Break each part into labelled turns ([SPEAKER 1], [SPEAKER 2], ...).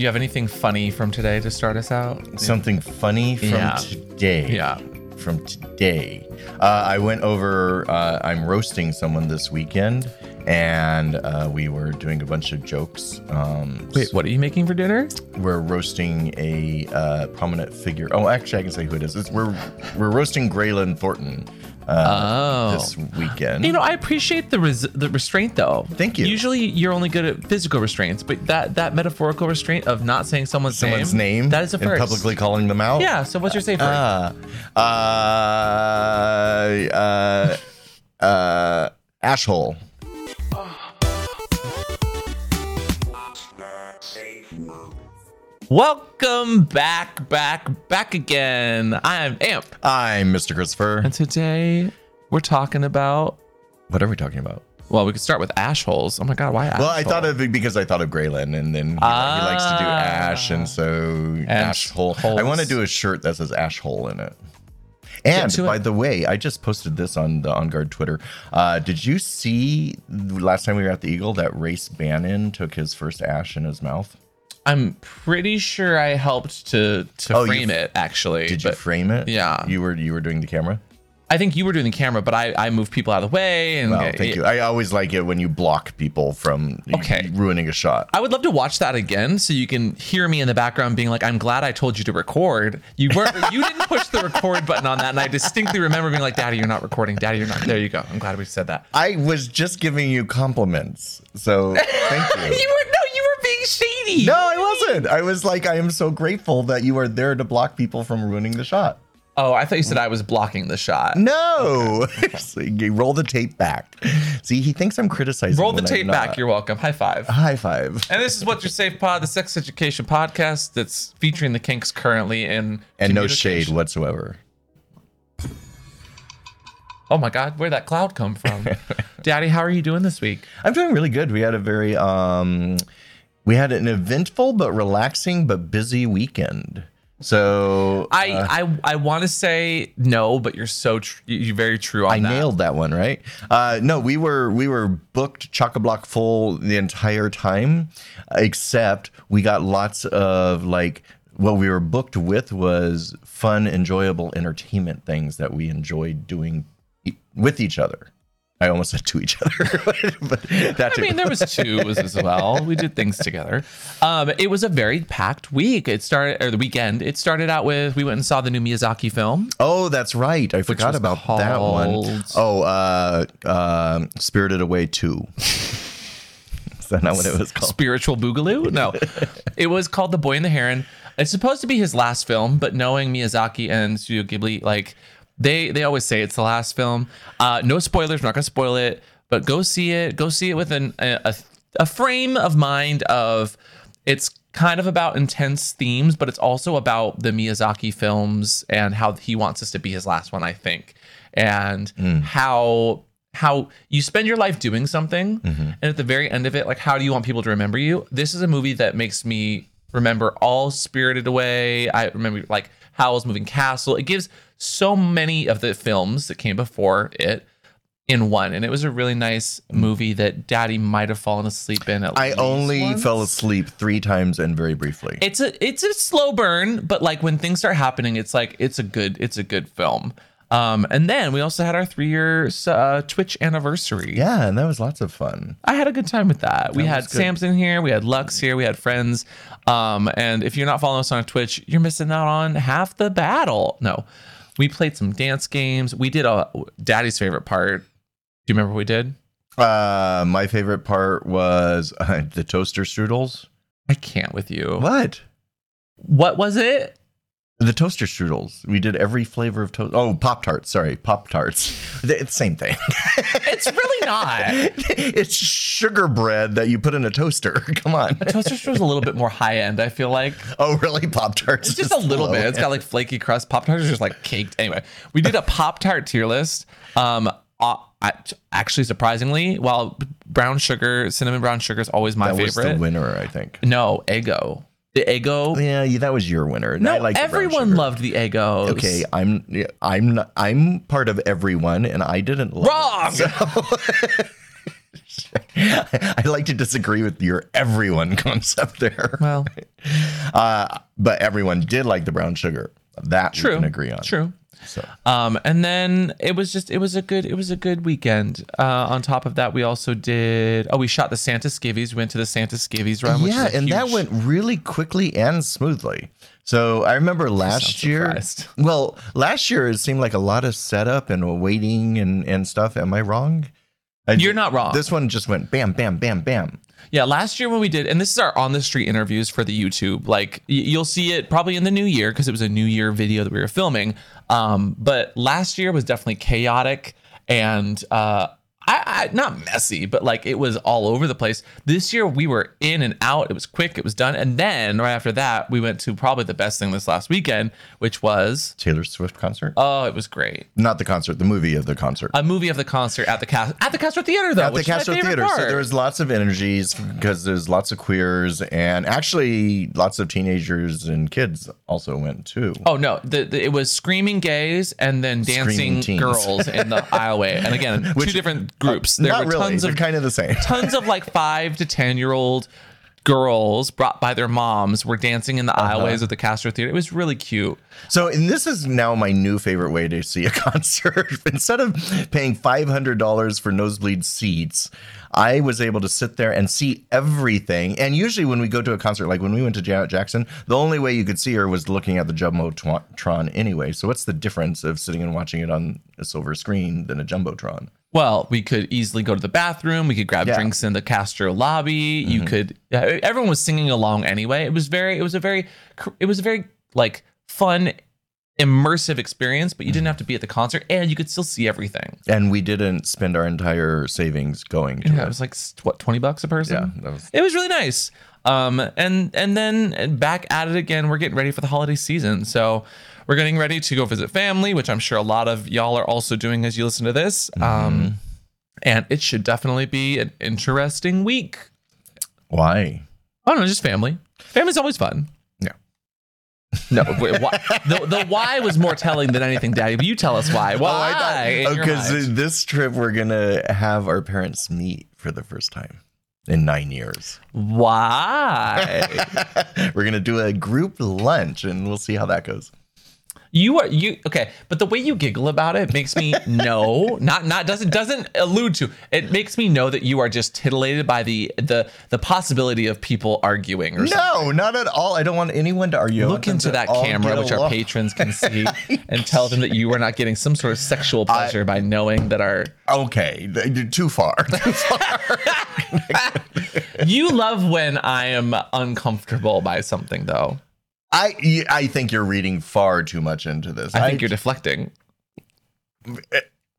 [SPEAKER 1] you have anything funny from today to start us out?
[SPEAKER 2] Something funny from
[SPEAKER 1] Yeah.
[SPEAKER 2] today.
[SPEAKER 1] Yeah.
[SPEAKER 2] From today. Uh, I went over, uh, I'm roasting someone this weekend, and uh, we were doing a bunch of jokes. Um,
[SPEAKER 1] Wait, what are you making for dinner?
[SPEAKER 2] we're roasting a uh, prominent figure. Oh, actually, I can say who it is. It's, we're we're roasting Graylin Thornton uh,
[SPEAKER 1] Oh.
[SPEAKER 2] this weekend.
[SPEAKER 1] You know, I appreciate the res- the restraint though.
[SPEAKER 2] Thank you.
[SPEAKER 1] Usually, you're only good at physical restraints, but that that metaphorical restraint of not saying someone's,
[SPEAKER 2] someone's name,
[SPEAKER 1] that is a
[SPEAKER 2] and
[SPEAKER 1] first.
[SPEAKER 2] publicly calling them out.
[SPEAKER 1] Yeah. So what's your safe word?
[SPEAKER 2] Uh, uh, uh, uh, ashhole.
[SPEAKER 1] Welcome back, back, back again. I am Amp,
[SPEAKER 2] I'm Mr. Kristofer.
[SPEAKER 1] and today we're talking about.
[SPEAKER 2] What are we talking about?
[SPEAKER 1] Well, we could start with ash holes. Oh my god, why ash?
[SPEAKER 2] Well, I
[SPEAKER 1] hole?
[SPEAKER 2] thought of it because I thought of Graylin, and then he, he likes to do
[SPEAKER 1] Ah.
[SPEAKER 2] ash, and so ash hole. I want to do a shirt that says ash hole in it. And by
[SPEAKER 1] it.
[SPEAKER 2] the way, I just posted this on the On Guard Twitter. Uh, did you see last time we were at the Eagle that Race Bannon took his first ash in his mouth?
[SPEAKER 1] I'm pretty sure I helped to to
[SPEAKER 2] Oh,
[SPEAKER 1] frame it actually.
[SPEAKER 2] Did you frame it?
[SPEAKER 1] yeah.
[SPEAKER 2] You were you were doing the camera.
[SPEAKER 1] I think you were doing the camera, but I I moved people out of the way and
[SPEAKER 2] Well, thank you. I always like it when you block people from
[SPEAKER 1] Okay.
[SPEAKER 2] ruining a shot.
[SPEAKER 1] I would love to watch that again so you can hear me in the background being like, I'm glad I told you to record. You weren't you didn't push the record button on that. And I distinctly remember being like, Daddy, you're not recording. Daddy, you're not. There you go. I'm glad we said that.
[SPEAKER 2] I was just giving you compliments, so thank you.
[SPEAKER 1] Were you were being shady.
[SPEAKER 2] No, I wasn't. I was like, I am so grateful that you are there to block people from ruining the shot.
[SPEAKER 1] Oh, I thought you said I was blocking the shot.
[SPEAKER 2] No, So you roll the tape back. See, he thinks I'm criticizing.
[SPEAKER 1] Roll the tape back. You're welcome. High five.
[SPEAKER 2] high five.
[SPEAKER 1] And this is What's Your Safe Pod, the sex education podcast that's featuring the kinks currently in
[SPEAKER 2] And no shade whatsoever.
[SPEAKER 1] Oh my God, where'd that cloud come from? Daddy, how are you doing this week?
[SPEAKER 2] I'm doing really good. We had a very um, we had an eventful but relaxing but busy weekend. So
[SPEAKER 1] I
[SPEAKER 2] uh,
[SPEAKER 1] I I want to say no, but you're so tr- you're very true on
[SPEAKER 2] I
[SPEAKER 1] that.
[SPEAKER 2] nailed that one, right? Uh, no, we were we were booked chock a block full the entire time, except we got lots of like what we were booked with was fun, enjoyable entertainment things that we enjoyed doing e- with each other. I almost said to each other, but that
[SPEAKER 1] I mean, there was two as well. We did things together. Um, it was a very packed week. It started or the weekend. It started out with we went and saw the new Miyazaki film.
[SPEAKER 2] Oh, that's right. I forgot about that one.
[SPEAKER 1] called-
[SPEAKER 2] Oh, uh, uh, Spirited Away 2. Is that not what it was called?
[SPEAKER 1] Spiritual Boogaloo? No, it was called The Boy and the Heron. It's supposed to be his last film, but knowing Miyazaki and Studio Ghibli, like they they always say it's the last film. Uh, no spoilers. We're not gonna spoil it, but go see it. Go see it with an, a a- frame of mind of it's kind of about intense themes, but it's also about the Miyazaki films and how he wants this to be his last one, I think, and how how you spend your life doing something and at the very end of it like how do you want people to remember you this is a movie that makes me remember all spirited away i remember like howl's moving castle it gives so many of the films that came before it in one and it was a really nice movie that daddy might have fallen asleep in at
[SPEAKER 2] I only
[SPEAKER 1] once.
[SPEAKER 2] fell asleep three times and very briefly.
[SPEAKER 1] it's a it's a slow burn but like when things start happening it's like it's a good it's a good film um and then we also had our three year uh, twitch anniversary
[SPEAKER 2] yeah, and that was lots of fun.
[SPEAKER 1] I had a good time with that. We had. Samson here, we had Lux here, we had friends. Um, and if you're not following us on Twitch, you're missing out on half the battle. No, we played some dance games. We did a daddy's favorite part. Do you remember what we did?
[SPEAKER 2] Uh, my favorite part was uh, the toaster strudels.
[SPEAKER 1] I can't with you.
[SPEAKER 2] What?
[SPEAKER 1] What was it?
[SPEAKER 2] The toaster strudels. We did every flavor of toast. Oh, Pop Tarts. Sorry, Pop Tarts. It's the same thing.
[SPEAKER 1] It's really not.
[SPEAKER 2] it's sugar bread that you put in a toaster. Come on.
[SPEAKER 1] A Toaster Strudel is a little bit more high end. I feel like
[SPEAKER 2] Oh, really? Pop Tarts?
[SPEAKER 1] it's just a little bit. It's got like flaky crust. Pop tarts are just like caked. Anyway, we did a Pop Tart tier list. Um, uh, actually, surprisingly, while brown sugar, cinnamon brown sugar is always my
[SPEAKER 2] that was
[SPEAKER 1] favorite.
[SPEAKER 2] the winner, I think.
[SPEAKER 1] No, Eggo. The Eggo.
[SPEAKER 2] Yeah, yeah, that was your winner.
[SPEAKER 1] No,
[SPEAKER 2] I like the
[SPEAKER 1] everyone loved the Eggos.
[SPEAKER 2] Okay, I'm I'm not, I'm part of everyone, and I didn't love
[SPEAKER 1] Wrong.
[SPEAKER 2] It. So- I like to disagree with your everyone concept there.
[SPEAKER 1] Well,
[SPEAKER 2] Uh, but everyone did like the brown sugar. That
[SPEAKER 1] true.
[SPEAKER 2] we can agree on.
[SPEAKER 1] True.
[SPEAKER 2] So
[SPEAKER 1] Um, and then it was just it was a good it was a good weekend. Uh, on top of that, we also did oh we shot the Santa Skivvies. We went to the Santa Skivvies run.
[SPEAKER 2] Yeah, and that went really quickly and smoothly. So I remember last year.
[SPEAKER 1] surprised.
[SPEAKER 2] Well, last year it seemed like a lot of setup and waiting and and stuff. Am I wrong? I-
[SPEAKER 1] You're not wrong.
[SPEAKER 2] This one just went bam, bam, bam, bam.
[SPEAKER 1] Yeah, last year when we did, and this is our on the street interviews for the YouTube. Like you'll see it probably in the new year because it was a new year video that we were filming. Um, but last year was definitely chaotic and uh, I, I not messy, but like it was all over the place. This year we were in and out. It was quick. It was done, and then right after that we went to probably the best thing this last weekend, which was
[SPEAKER 2] Taylor Swift concert?
[SPEAKER 1] oh, it was great.
[SPEAKER 2] Not the concert, the movie of the concert.
[SPEAKER 1] A movie of the concert at the cast at the Castro Theater though.
[SPEAKER 2] at the
[SPEAKER 1] which
[SPEAKER 2] Castro Theater. So there was lots of energies because there's lots of queers and actually lots of teenagers and kids also went too.
[SPEAKER 1] Oh no! The, the, it was screaming gays and then dancing girls in the aisleway. And again, two different groups. There
[SPEAKER 2] Not
[SPEAKER 1] were
[SPEAKER 2] really.
[SPEAKER 1] tons
[SPEAKER 2] They're
[SPEAKER 1] of
[SPEAKER 2] kind of the same.
[SPEAKER 1] tons of like five to ten year old girls brought by their moms were dancing in the
[SPEAKER 2] Uh-huh.
[SPEAKER 1] aisleways of the Castro Theater. It was really cute.
[SPEAKER 2] So, and this is now my new favorite way to see a concert. Instead of paying $500 for nosebleed seats, I was able to sit there and see everything. And usually, when we go to a concert, like when we went to Janet Jackson, the only way you could see her was looking at the Jumbotron anyway. So, what's the difference of sitting and watching it on a silver screen than a Jumbotron?
[SPEAKER 1] Well, we could easily go to the bathroom. We could grab
[SPEAKER 2] Yeah. Mm-hmm.
[SPEAKER 1] drinks in the Castro lobby. You could. Everyone was singing along anyway. It was very. It was a very. It was a very like fun, immersive experience. But you didn't have to be at the concert, and you could still see everything.
[SPEAKER 2] And we didn't spend our entire savings going to
[SPEAKER 1] Yeah, it
[SPEAKER 2] it.
[SPEAKER 1] was like what twenty bucks a person.
[SPEAKER 2] Yeah, was-
[SPEAKER 1] it was really nice. Um, and and then back at it again. We're getting ready for the holiday season, so we're getting ready to go visit family, which I'm sure a lot of y'all are also doing as you listen to this. Um, and it should definitely be an interesting week.
[SPEAKER 2] Why?
[SPEAKER 1] I don't know, just family. Family's always fun.
[SPEAKER 2] Yeah.
[SPEAKER 1] No, wait, why, the the why was more telling than anything, Daddy. But you tell us why. Why? in
[SPEAKER 2] because
[SPEAKER 1] mind?
[SPEAKER 2] this trip we're gonna have our parents meet for the first time in nine years.
[SPEAKER 1] why?
[SPEAKER 2] we're gonna do a group lunch, and we'll see how that goes.
[SPEAKER 1] You are you okay, but the way you giggle about it makes me know not not doesn't doesn't allude to it makes me know that you are just titillated by the the the possibility of people arguing or something.
[SPEAKER 2] No, not at all. I don't want anyone to argue.
[SPEAKER 1] Look into that camera, which our patrons can see, and tell them that you are not getting some sort of sexual pleasure by knowing that our
[SPEAKER 2] Okay, too far. Too far.
[SPEAKER 1] you love when I am uncomfortable by something, though.
[SPEAKER 2] I I think you're reading far too much into this.
[SPEAKER 1] I think you're deflecting.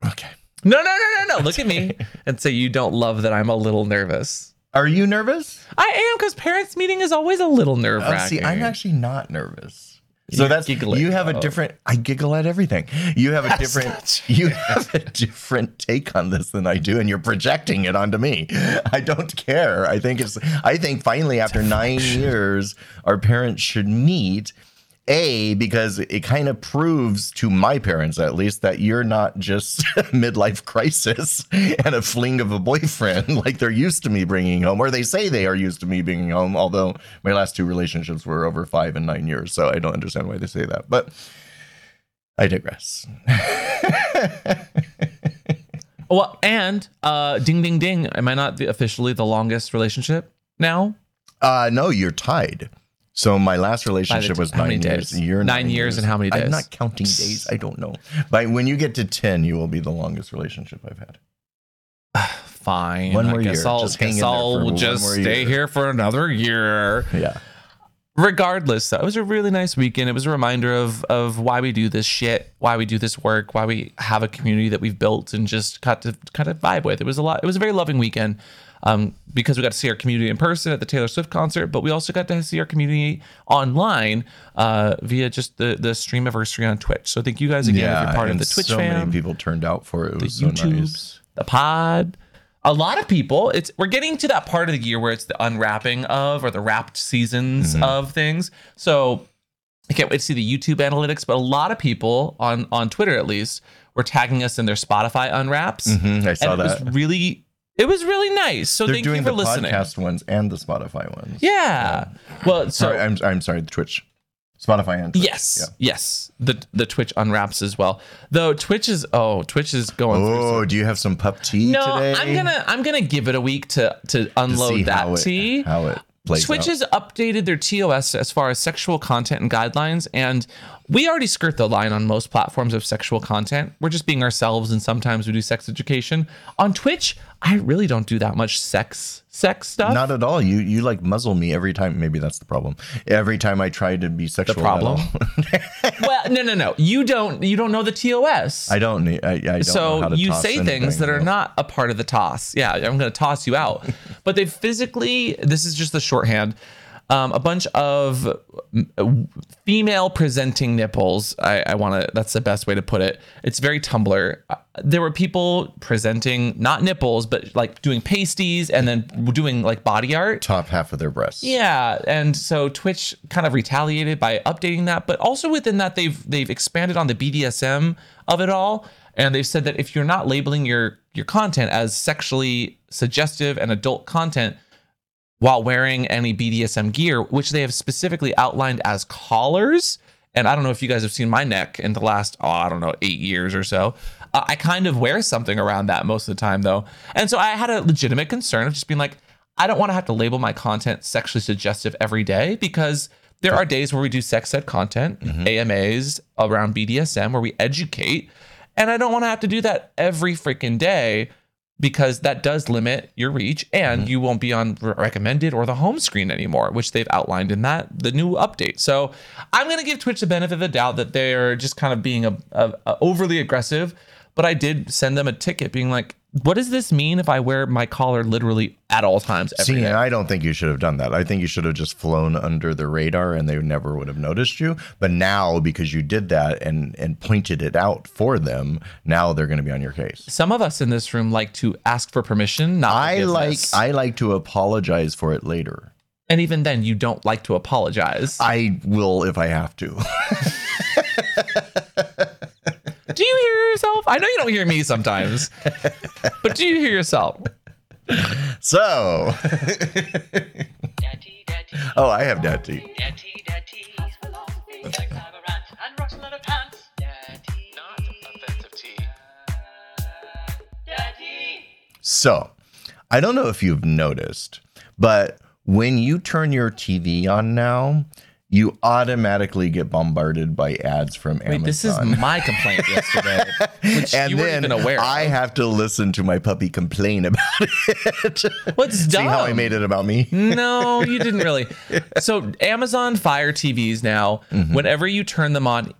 [SPEAKER 2] okay.
[SPEAKER 1] No, no, no, no, no. Look at me and say you don't love that I'm a little nervous.
[SPEAKER 2] Are you nervous?
[SPEAKER 1] I am because parents' meeting is always a little nerve
[SPEAKER 2] Uh,
[SPEAKER 1] wracking.
[SPEAKER 2] see, I'm actually not nervous. So that's you have a different. I giggle at everything. You have a
[SPEAKER 1] That's
[SPEAKER 2] different. You have a different take on this than I do, and you're projecting it onto me. I don't care. I think it's. I think finally, after nine years, our parents should meet. A because it kind of proves to my parents at least that you're not just midlife crisis and a fling of a boyfriend like they're used to me bringing home, or they say they are used to me bringing home. Although my last two relationships were over five and nine years, so I don't understand why they say that. But I digress.
[SPEAKER 1] well, and uh, ding, ding, ding. Am I not the, officially the longest relationship now?
[SPEAKER 2] Uh, no, you're tied. So my last relationship was
[SPEAKER 1] how
[SPEAKER 2] nine years.
[SPEAKER 1] days?
[SPEAKER 2] You're
[SPEAKER 1] Nine years and how many days?
[SPEAKER 2] I'm not counting days. I don't know. But when you get to ten, you will be the longest relationship I've had.
[SPEAKER 1] Fine.
[SPEAKER 2] One
[SPEAKER 1] I
[SPEAKER 2] more
[SPEAKER 1] guess
[SPEAKER 2] year.
[SPEAKER 1] I'll,
[SPEAKER 2] Just
[SPEAKER 1] guess I'll
[SPEAKER 2] one
[SPEAKER 1] just stay
[SPEAKER 2] year.
[SPEAKER 1] here for another year.
[SPEAKER 2] Yeah.
[SPEAKER 1] regardless though it was a really nice weekend it was a reminder of of why we do this shit why we do this work why we have a community that we've built and just got to kind of vibe with it was a lot it was a very loving weekend um, because we got to see our community in person at the Taylor Swift concert, but we also got to see our community online uh, via just the the stream anniversary on Twitch. So thank you guys again if you're part of the Twitch
[SPEAKER 2] so
[SPEAKER 1] fam
[SPEAKER 2] many people turned out for it. It was so
[SPEAKER 1] YouTubes,
[SPEAKER 2] nice.
[SPEAKER 1] the pod. A lot of people. It's we're getting to that part of the year where it's the unwrapping of or the wrapped seasons
[SPEAKER 2] Mm-hmm.
[SPEAKER 1] of things. So I can't wait to see the YouTube analytics. But a lot of people on on Twitter at least were tagging us in their Spotify unwraps.
[SPEAKER 2] Mm-hmm, I saw
[SPEAKER 1] and it
[SPEAKER 2] that.
[SPEAKER 1] was really It was really nice. So
[SPEAKER 2] They're
[SPEAKER 1] thank
[SPEAKER 2] doing
[SPEAKER 1] you for
[SPEAKER 2] the
[SPEAKER 1] listening.
[SPEAKER 2] podcast ones and the Spotify ones.
[SPEAKER 1] Yeah. Um, well, so
[SPEAKER 2] Sorry, I'm I'm sorry, the Twitch, Spotify and Twitch.
[SPEAKER 1] yes,
[SPEAKER 2] Yeah.
[SPEAKER 1] yes, the the Twitch unwraps as well. Though Twitch is oh Twitch is going.
[SPEAKER 2] Oh, do you have some pup tea
[SPEAKER 1] no,
[SPEAKER 2] today?
[SPEAKER 1] I'm gonna I'm gonna give it a week to to
[SPEAKER 2] To
[SPEAKER 1] unload
[SPEAKER 2] see
[SPEAKER 1] that
[SPEAKER 2] how it,
[SPEAKER 1] tea.
[SPEAKER 2] How it
[SPEAKER 1] Twitch
[SPEAKER 2] out.
[SPEAKER 1] has updated their TOS as far as sexual content and guidelines, and we already skirt the line on most platforms of sexual content. We're just being ourselves, and sometimes we do sex education. On Twitch, I really don't do that much sex sex stuff.
[SPEAKER 2] Not at all. You you like muzzle me every time. Maybe that's the problem. Every time I try to be sexual. at
[SPEAKER 1] problem? well, no, no, no. You don't. You don't know the TOS.
[SPEAKER 2] I don't. need- I, I don't know how
[SPEAKER 1] so you say
[SPEAKER 2] anything,
[SPEAKER 1] things that are not a part of the toss. Yeah, I'm going to toss you out. but they physically, this is just the shorthand. Um, a bunch of mm, female presenting nipples. I, I want to. That's the best way to put it. It's very Tumblr. Uh, There were people presenting not nipples, but like doing pasties and then doing like body art.
[SPEAKER 2] top half of their breasts.
[SPEAKER 1] Yeah, and so Twitch kind of retaliated by updating that, but also within that they've they've expanded on the BDSM of it all, and they've said that if you're not labeling your your content as sexually suggestive and adult content while wearing any BDSM gear, which they have specifically outlined as collars, and I don't know if you guys have seen my neck in the last oh I don't know eight years or so. Uh, I kind of wear something around that most of the time though, and so I had a legitimate concern of just being like. I don't want to have to label my content sexually suggestive every day because there are days where we do sex ed content, AMAs around BDSM where we educate. And I don't want to have to do that every freaking day because that does limit your reach and mm-hmm. you won't be on recommended or the home screen anymore, which they've outlined in that the new update. So I'm going to give Twitch the benefit of the doubt that they're just kind of being a, a, a overly aggressive. But I did send them a ticket being like, what does this mean if I wear my collar literally at all times every
[SPEAKER 2] See,
[SPEAKER 1] day?
[SPEAKER 2] I don't think you should have done that. I think you should have just flown under the radar and they never would have noticed you. But now, because you did that and and pointed it out for them, now they're going to be on your case.
[SPEAKER 1] Some of us in this room like to ask for permission, not
[SPEAKER 2] I like. I like to apologize for it later.
[SPEAKER 1] and even then, you don't like to apologize.
[SPEAKER 2] I will if I have to.
[SPEAKER 1] do you hear yourself? I know you don't hear me sometimes, but do you hear yourself?
[SPEAKER 2] So,
[SPEAKER 3] Daddy, daddy,
[SPEAKER 2] oh, I have that
[SPEAKER 3] daddy, daddy. Philosophy like clever rants and rocks in leather pants. Daddy,
[SPEAKER 1] offensive tea.
[SPEAKER 3] daddy.
[SPEAKER 2] So, I don't know if you've noticed, but when you turn your TV on now, you automatically get bombarded by ads from Amazon.
[SPEAKER 1] Wait, this is my complaint yesterday, which
[SPEAKER 2] and
[SPEAKER 1] you
[SPEAKER 2] then
[SPEAKER 1] weren't even aware.
[SPEAKER 2] I
[SPEAKER 1] of.
[SPEAKER 2] have to listen to my puppy complain about it.
[SPEAKER 1] What's dumb?
[SPEAKER 2] See how I made it about me?
[SPEAKER 1] no, you didn't really. So Amazon Fire TVs now,
[SPEAKER 2] Mm-hmm.
[SPEAKER 1] whenever you turn them on,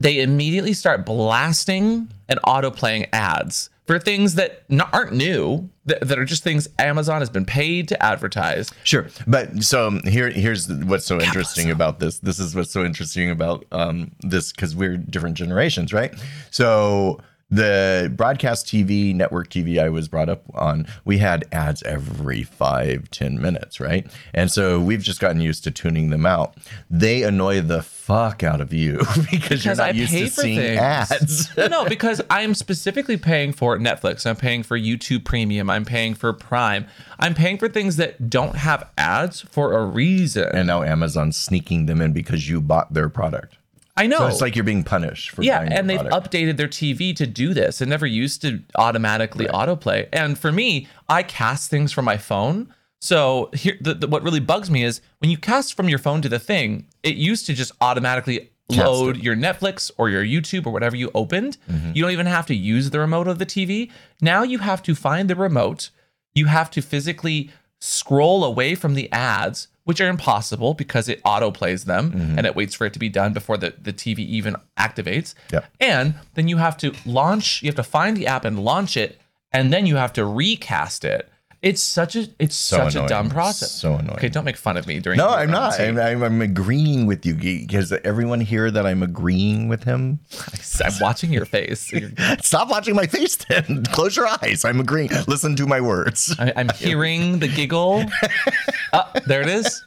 [SPEAKER 1] they immediately start blasting and auto playing ads for things that aren't new, that, that are just things Amazon has been paid to advertise.
[SPEAKER 2] Sure, but so here, here's what's so interesting about this. This is what's so interesting about um, this because we're different generations, right? So the broadcast TV, network TV I was brought up on, we had ads every five, ten minutes, right? And so we've just gotten used to tuning them out. They annoy the fuck out of you because, you're not
[SPEAKER 1] I
[SPEAKER 2] used
[SPEAKER 1] pay
[SPEAKER 2] to
[SPEAKER 1] for
[SPEAKER 2] seeing
[SPEAKER 1] things.
[SPEAKER 2] ads.
[SPEAKER 1] no, no, because I'm specifically paying for Netflix. I'm paying for YouTube Premium. I'm paying for Prime. I'm paying for things that don't have ads for a reason.
[SPEAKER 2] and now Amazon's sneaking them in because you bought their product.
[SPEAKER 1] I know.
[SPEAKER 2] So it's like you're being punished for
[SPEAKER 1] Yeah, and they've
[SPEAKER 2] product.
[SPEAKER 1] updated their TV to do this. It never used to automatically autoplay. And for me, I cast things from my phone. So here, the, the, what really bugs me is when you cast from your phone to the thing, it used to just automatically
[SPEAKER 2] Cast
[SPEAKER 1] load
[SPEAKER 2] it.
[SPEAKER 1] your Netflix or your YouTube or whatever you opened.
[SPEAKER 2] Mm-hmm.
[SPEAKER 1] You don't even have to use the remote of the TV. Now you have to find the remote. You have to physically scroll away from the ads, which are impossible because it auto plays them
[SPEAKER 2] Mm-hmm.
[SPEAKER 1] and it waits for it to be done before the, the TV even activates.
[SPEAKER 2] Yep.
[SPEAKER 1] And then you have to launch, you have to find the app and launch it, and then you have to recast it. It's such a it's such
[SPEAKER 2] annoying.
[SPEAKER 1] a dumb process.
[SPEAKER 2] So annoying.
[SPEAKER 1] Okay, don't make fun of me during
[SPEAKER 2] No, I'm not. I'm, I'm, I'm agreeing with you because everyone here that I'm agreeing with him.
[SPEAKER 1] I'm watching your face.
[SPEAKER 2] Stop watching my face then. Close your eyes. I'm agreeing. Listen to my words.
[SPEAKER 1] I, I'm hearing the giggle. Ah, there it is.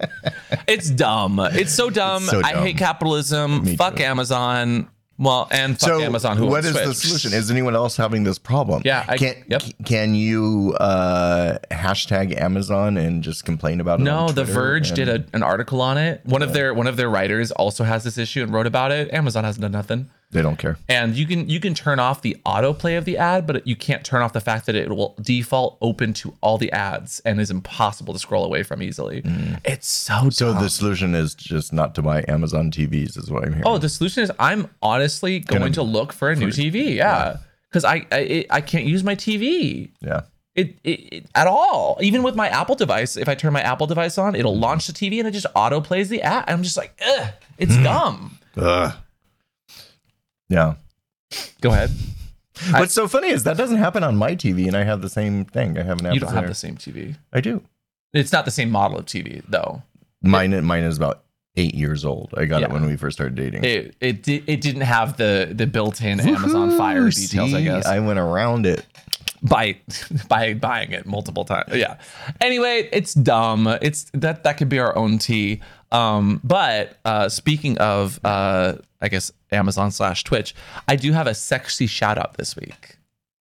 [SPEAKER 1] It's dumb. It's so dumb.
[SPEAKER 2] It's so
[SPEAKER 1] I hate capitalism.
[SPEAKER 2] Me
[SPEAKER 1] Fuck
[SPEAKER 2] too.
[SPEAKER 1] Amazon. Well, and fuck
[SPEAKER 2] so
[SPEAKER 1] Amazon. Who
[SPEAKER 2] what is the solution? Is anyone else having this problem?
[SPEAKER 1] Yeah, I-
[SPEAKER 2] can
[SPEAKER 1] yep.
[SPEAKER 2] can you uh, hashtag Amazon and just complain about it?
[SPEAKER 1] No, The Verge
[SPEAKER 2] and-
[SPEAKER 1] did a, an article on it. One of their one of their writers also has this issue and wrote about it. Amazon hasn't done nothing.
[SPEAKER 2] They don't care.
[SPEAKER 1] And you can you can turn off the autoplay of the ad, but you can't turn off the fact that it will default open to all the ads and is impossible to scroll away from easily. It's so
[SPEAKER 2] Mm. So the solution is just not to buy Amazon TVs, is what I'm hearing.
[SPEAKER 1] Oh, the solution is I'm honestly going
[SPEAKER 2] Gonna-
[SPEAKER 1] to look for a new TV. Yeah, because I I, I can't use my TV.
[SPEAKER 2] yeah.
[SPEAKER 1] It, it, it at all. Even with my Apple device, if I turn my Apple device on, it'll launch the TV and it just auto plays the ad. I'm just like, ugh, it's
[SPEAKER 2] Mm.
[SPEAKER 1] dumb.
[SPEAKER 2] Ugh. Yeah.
[SPEAKER 1] Go ahead.
[SPEAKER 2] What's so funny is that doesn't happen on my TV, and I have the same thing. I have an Apple.
[SPEAKER 1] You don't have
[SPEAKER 2] there.
[SPEAKER 1] the same TV.
[SPEAKER 2] I do.
[SPEAKER 1] It's not the same model of TV though.
[SPEAKER 2] Mine, mine is about eight years old. I got it when we first started dating.
[SPEAKER 1] It it it didn't have the the built-in Amazon Fire details. I guess
[SPEAKER 2] I went around it.
[SPEAKER 1] by by buying it multiple times. Yeah. Anyway, it's dumb. It's that that could be our own tea. Um, but uh, speaking of, uh, I guess Amazon slash Twitch, I do have a sexy shout out this week.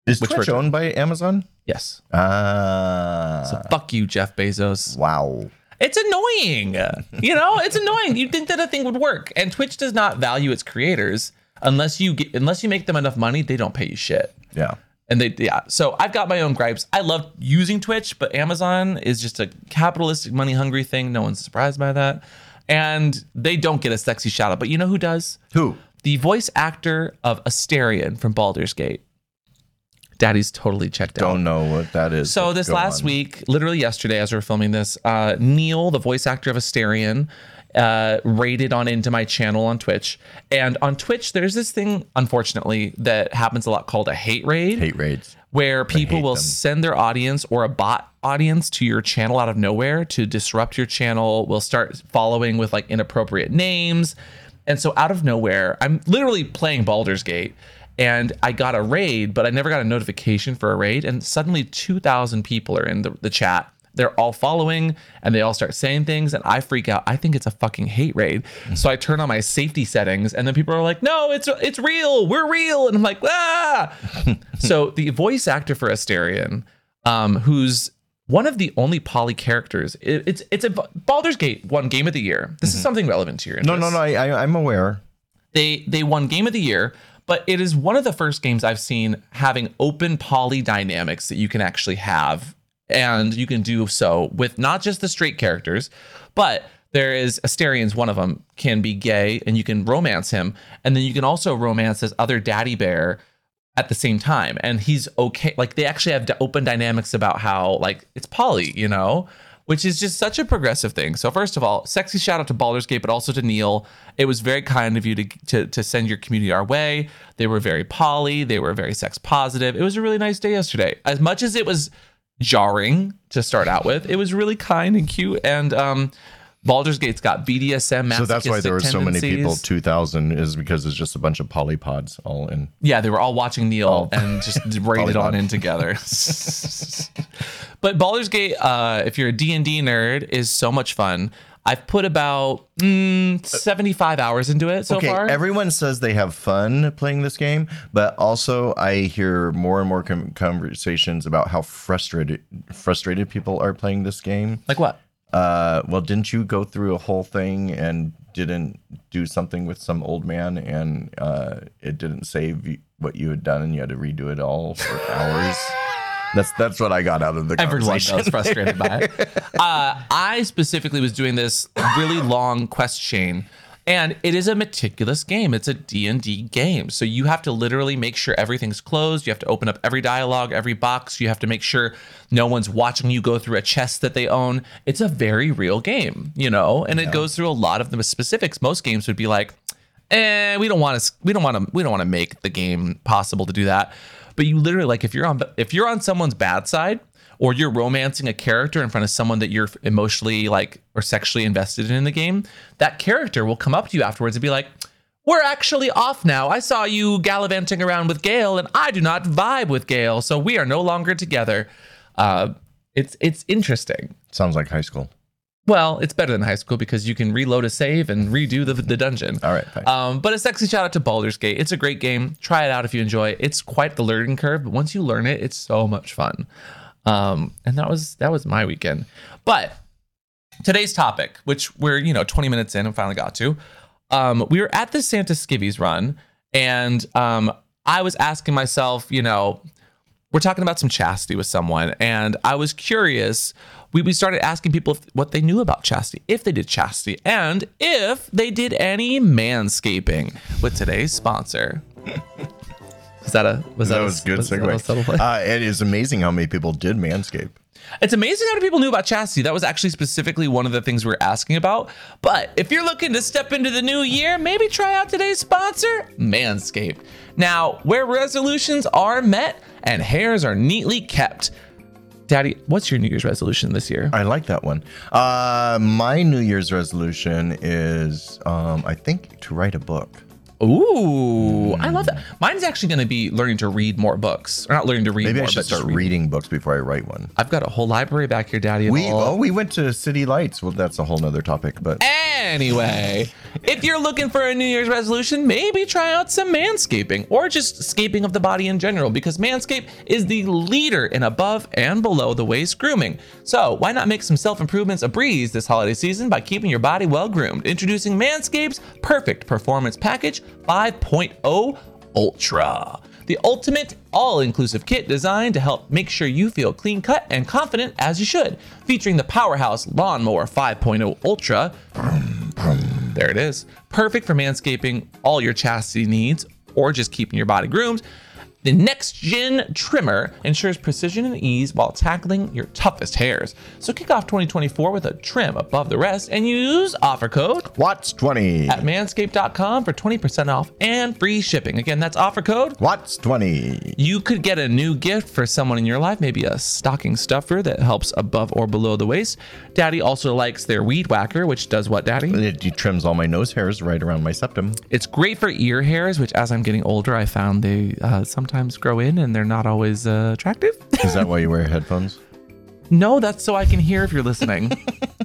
[SPEAKER 2] Is
[SPEAKER 1] Which
[SPEAKER 2] Twitch owned by Amazon?
[SPEAKER 1] Yes.
[SPEAKER 2] Ah,
[SPEAKER 1] So fuck you, Jeff Bezos.
[SPEAKER 2] wow.
[SPEAKER 1] It's annoying. You know, it's annoying. You'd think that a thing would work, and Twitch does not value its creators unless you get unless you make them enough money. They don't pay you shit.
[SPEAKER 2] Yeah.
[SPEAKER 1] And they, yeah. So I've got my own gripes. I love using Twitch, but Amazon is just a capitalistic, money hungry thing. No one's surprised by that. And they don't get a sexy shout out. But you know who does?
[SPEAKER 2] Who?
[SPEAKER 1] The voice actor of Astarion from Baldur's Gate. Daddy's totally checked out.
[SPEAKER 2] Don't know what that is.
[SPEAKER 1] So this last
[SPEAKER 2] on.
[SPEAKER 1] week, literally yesterday, as we are filming this, uh, Neil, the voice actor of Astarion, uh, raided on into my channel on Twitch. And on Twitch, there's this thing, unfortunately, that happens a lot called a hate raid
[SPEAKER 2] hate raids.
[SPEAKER 1] where people will
[SPEAKER 2] them.
[SPEAKER 1] send their audience or a bot audience to your channel out of nowhere to disrupt your channel. Will start following with like inappropriate names. And so out of nowhere, I'm literally playing Baldur's Gate and I got a raid, but I never got a notification for a raid. And suddenly 2,000 people are in the, the chat. They're all following and they all start saying things and I freak out. I think it's a fucking hate raid. So I turn on my safety settings and then people are like, "No, it's it's real. We're real." And I'm like, "Ah." so the voice actor for Astarion, um, who's one of the only poly characters, it, it's it's a Baldur's Gate won Game of the Year. This is something relevant to your
[SPEAKER 2] No, no, no. I, I, I'm aware.
[SPEAKER 1] They they won Game of the Year, but it is one of the first games I've seen having open poly dynamics that you can actually have, and you can do so with not just the straight characters, but there is Astarion's one of them can be gay, and you can romance him, and then you can also romance this other daddy bear at the same time, and he's okay. Like they actually have open dynamics about how like it's poly, you know which is just such a progressive thing. So first of all, sexy shout out to Baldur's Gate, but also to Neil. It was very kind of you to to, to send your community our way. They were very poly. They were very sex positive. It was a really nice day yesterday. As much as it was jarring to start out with, it was really kind and cute. And um, Baldur's Gate's got BDSM.
[SPEAKER 2] So that's why there were so many people. Two thousand is because it's just a bunch of polypods all in.
[SPEAKER 1] Yeah, they were all watching Neil
[SPEAKER 2] Oh.
[SPEAKER 1] and just raided on in together. but Baldur's Gate, uh, if you're a D&D nerd, is so much fun. I've put about mm, 75 hours into it so
[SPEAKER 2] okay,
[SPEAKER 1] far.
[SPEAKER 2] everyone says they have fun playing this game, but also I hear more and more com- conversations about how frustrated frustrated people are playing this game.
[SPEAKER 1] like what?
[SPEAKER 2] Uh, well, didn't you go through a whole thing and didn't do something with some old man, and uh, it didn't save what you had done, and you had to redo it all for hours? That's that's what I got out of the
[SPEAKER 1] Everyone
[SPEAKER 2] conversation.
[SPEAKER 1] knows frustrated by it. Uh, I specifically was doing this really long quest chain, and it is a meticulous game. It's a D&D game. So you have to literally make sure everything's closed. You have to open up every dialogue, every box. You have to make sure no one's watching you go through a chest that they own. It's a very real game, you know, and it goes through a lot of the specifics. Most games would be like, eh, we don't want to, we don't want to, we don't want to make the game possible to do that. But you literally like if you're on if you're on someone's bad side or you're romancing a character in front of someone that you're emotionally like or sexually invested in in the game, that character will come up to you afterwards and be like, "We're actually off now. I saw you gallivanting around with Gale, and I do not vibe with Gale, so we are no longer together." Uh, it's it's interesting.
[SPEAKER 2] Sounds like high school.
[SPEAKER 1] Well, it's better than high school because you can reload a save and redo the, the dungeon.
[SPEAKER 2] All right, fine.
[SPEAKER 1] Um, but a sexy shout out to Baldur's Gate. It's a great game. Try it out if you enjoy it. It's quite the learning curve, but once you learn it, it's so much fun. Um, and that was that was my weekend. But today's topic, which we're you know 20 minutes in and finally got to, um, we were at the Santa Skivvies run, and um, I was asking myself, you know, we're talking about some chastity with someone, and I was curious. We, we started asking people if, what they knew about chastity, if they did chastity, and if they did any manscaping with today's sponsor. Is that a was that,
[SPEAKER 2] That
[SPEAKER 1] a-
[SPEAKER 2] was a good
[SPEAKER 1] was
[SPEAKER 2] segue. Uh, it is amazing how many people did manscape.
[SPEAKER 1] It's amazing how many people knew about chastity. That was actually specifically one of the things we were asking about. But if you're looking to step into the new year, maybe try out today's sponsor, Manscaped. Now, where resolutions are met and hairs are neatly kept. Daddy, what's your New Year's resolution this year?
[SPEAKER 2] I like that one. Uh, my New Year's resolution is, um, I think, to write a book.
[SPEAKER 1] Ooh, I love that. Hmm. Mine's actually going to be learning to read more books, or not learning to read more.
[SPEAKER 2] Maybe
[SPEAKER 1] more,
[SPEAKER 2] I should start
[SPEAKER 1] read.
[SPEAKER 2] reading books before I write one.
[SPEAKER 1] I've got a whole library back here, Daddy.
[SPEAKER 2] We
[SPEAKER 1] all-
[SPEAKER 2] oh we went to City Lights. Well, that's a whole nother topic. But
[SPEAKER 1] Anyway, if you're looking for a New Year's resolution, maybe try out some manscaping or just scaping of the body in general because Manscaped is the leader in above and below the waist grooming. So, why not make some self improvements a breeze this holiday season by keeping your body well groomed? Introducing Manscaped's Perfect Performance Package 5.0 Ultra. The ultimate all inclusive kit designed to help make sure you feel clean cut and confident as you should. Featuring the powerhouse Lawnmower 5.0 Ultra. There it is. Perfect for manscaping all your chastity needs or just keeping your body groomed. The next gen trimmer ensures precision and ease while tackling your toughest hairs. So kick off 2024 with a trim above the rest and use offer code
[SPEAKER 2] Watts twenty.
[SPEAKER 1] at manscaped.com for 20% off and free shipping. Again, that's offer code
[SPEAKER 2] Watts twenty.
[SPEAKER 1] you could get a new gift for someone in your life, maybe a stocking stuffer that helps above or below the waist. Daddy also likes their weed whacker, which does what, Daddy?
[SPEAKER 2] It, it trims all my nose hairs right around my septum.
[SPEAKER 1] It's great for ear hairs, which as I'm getting older, I found they uh, sometimes grow in and they're not always uh, attractive.
[SPEAKER 2] Is that why you wear headphones?
[SPEAKER 1] no, that's so I can hear if you're listening.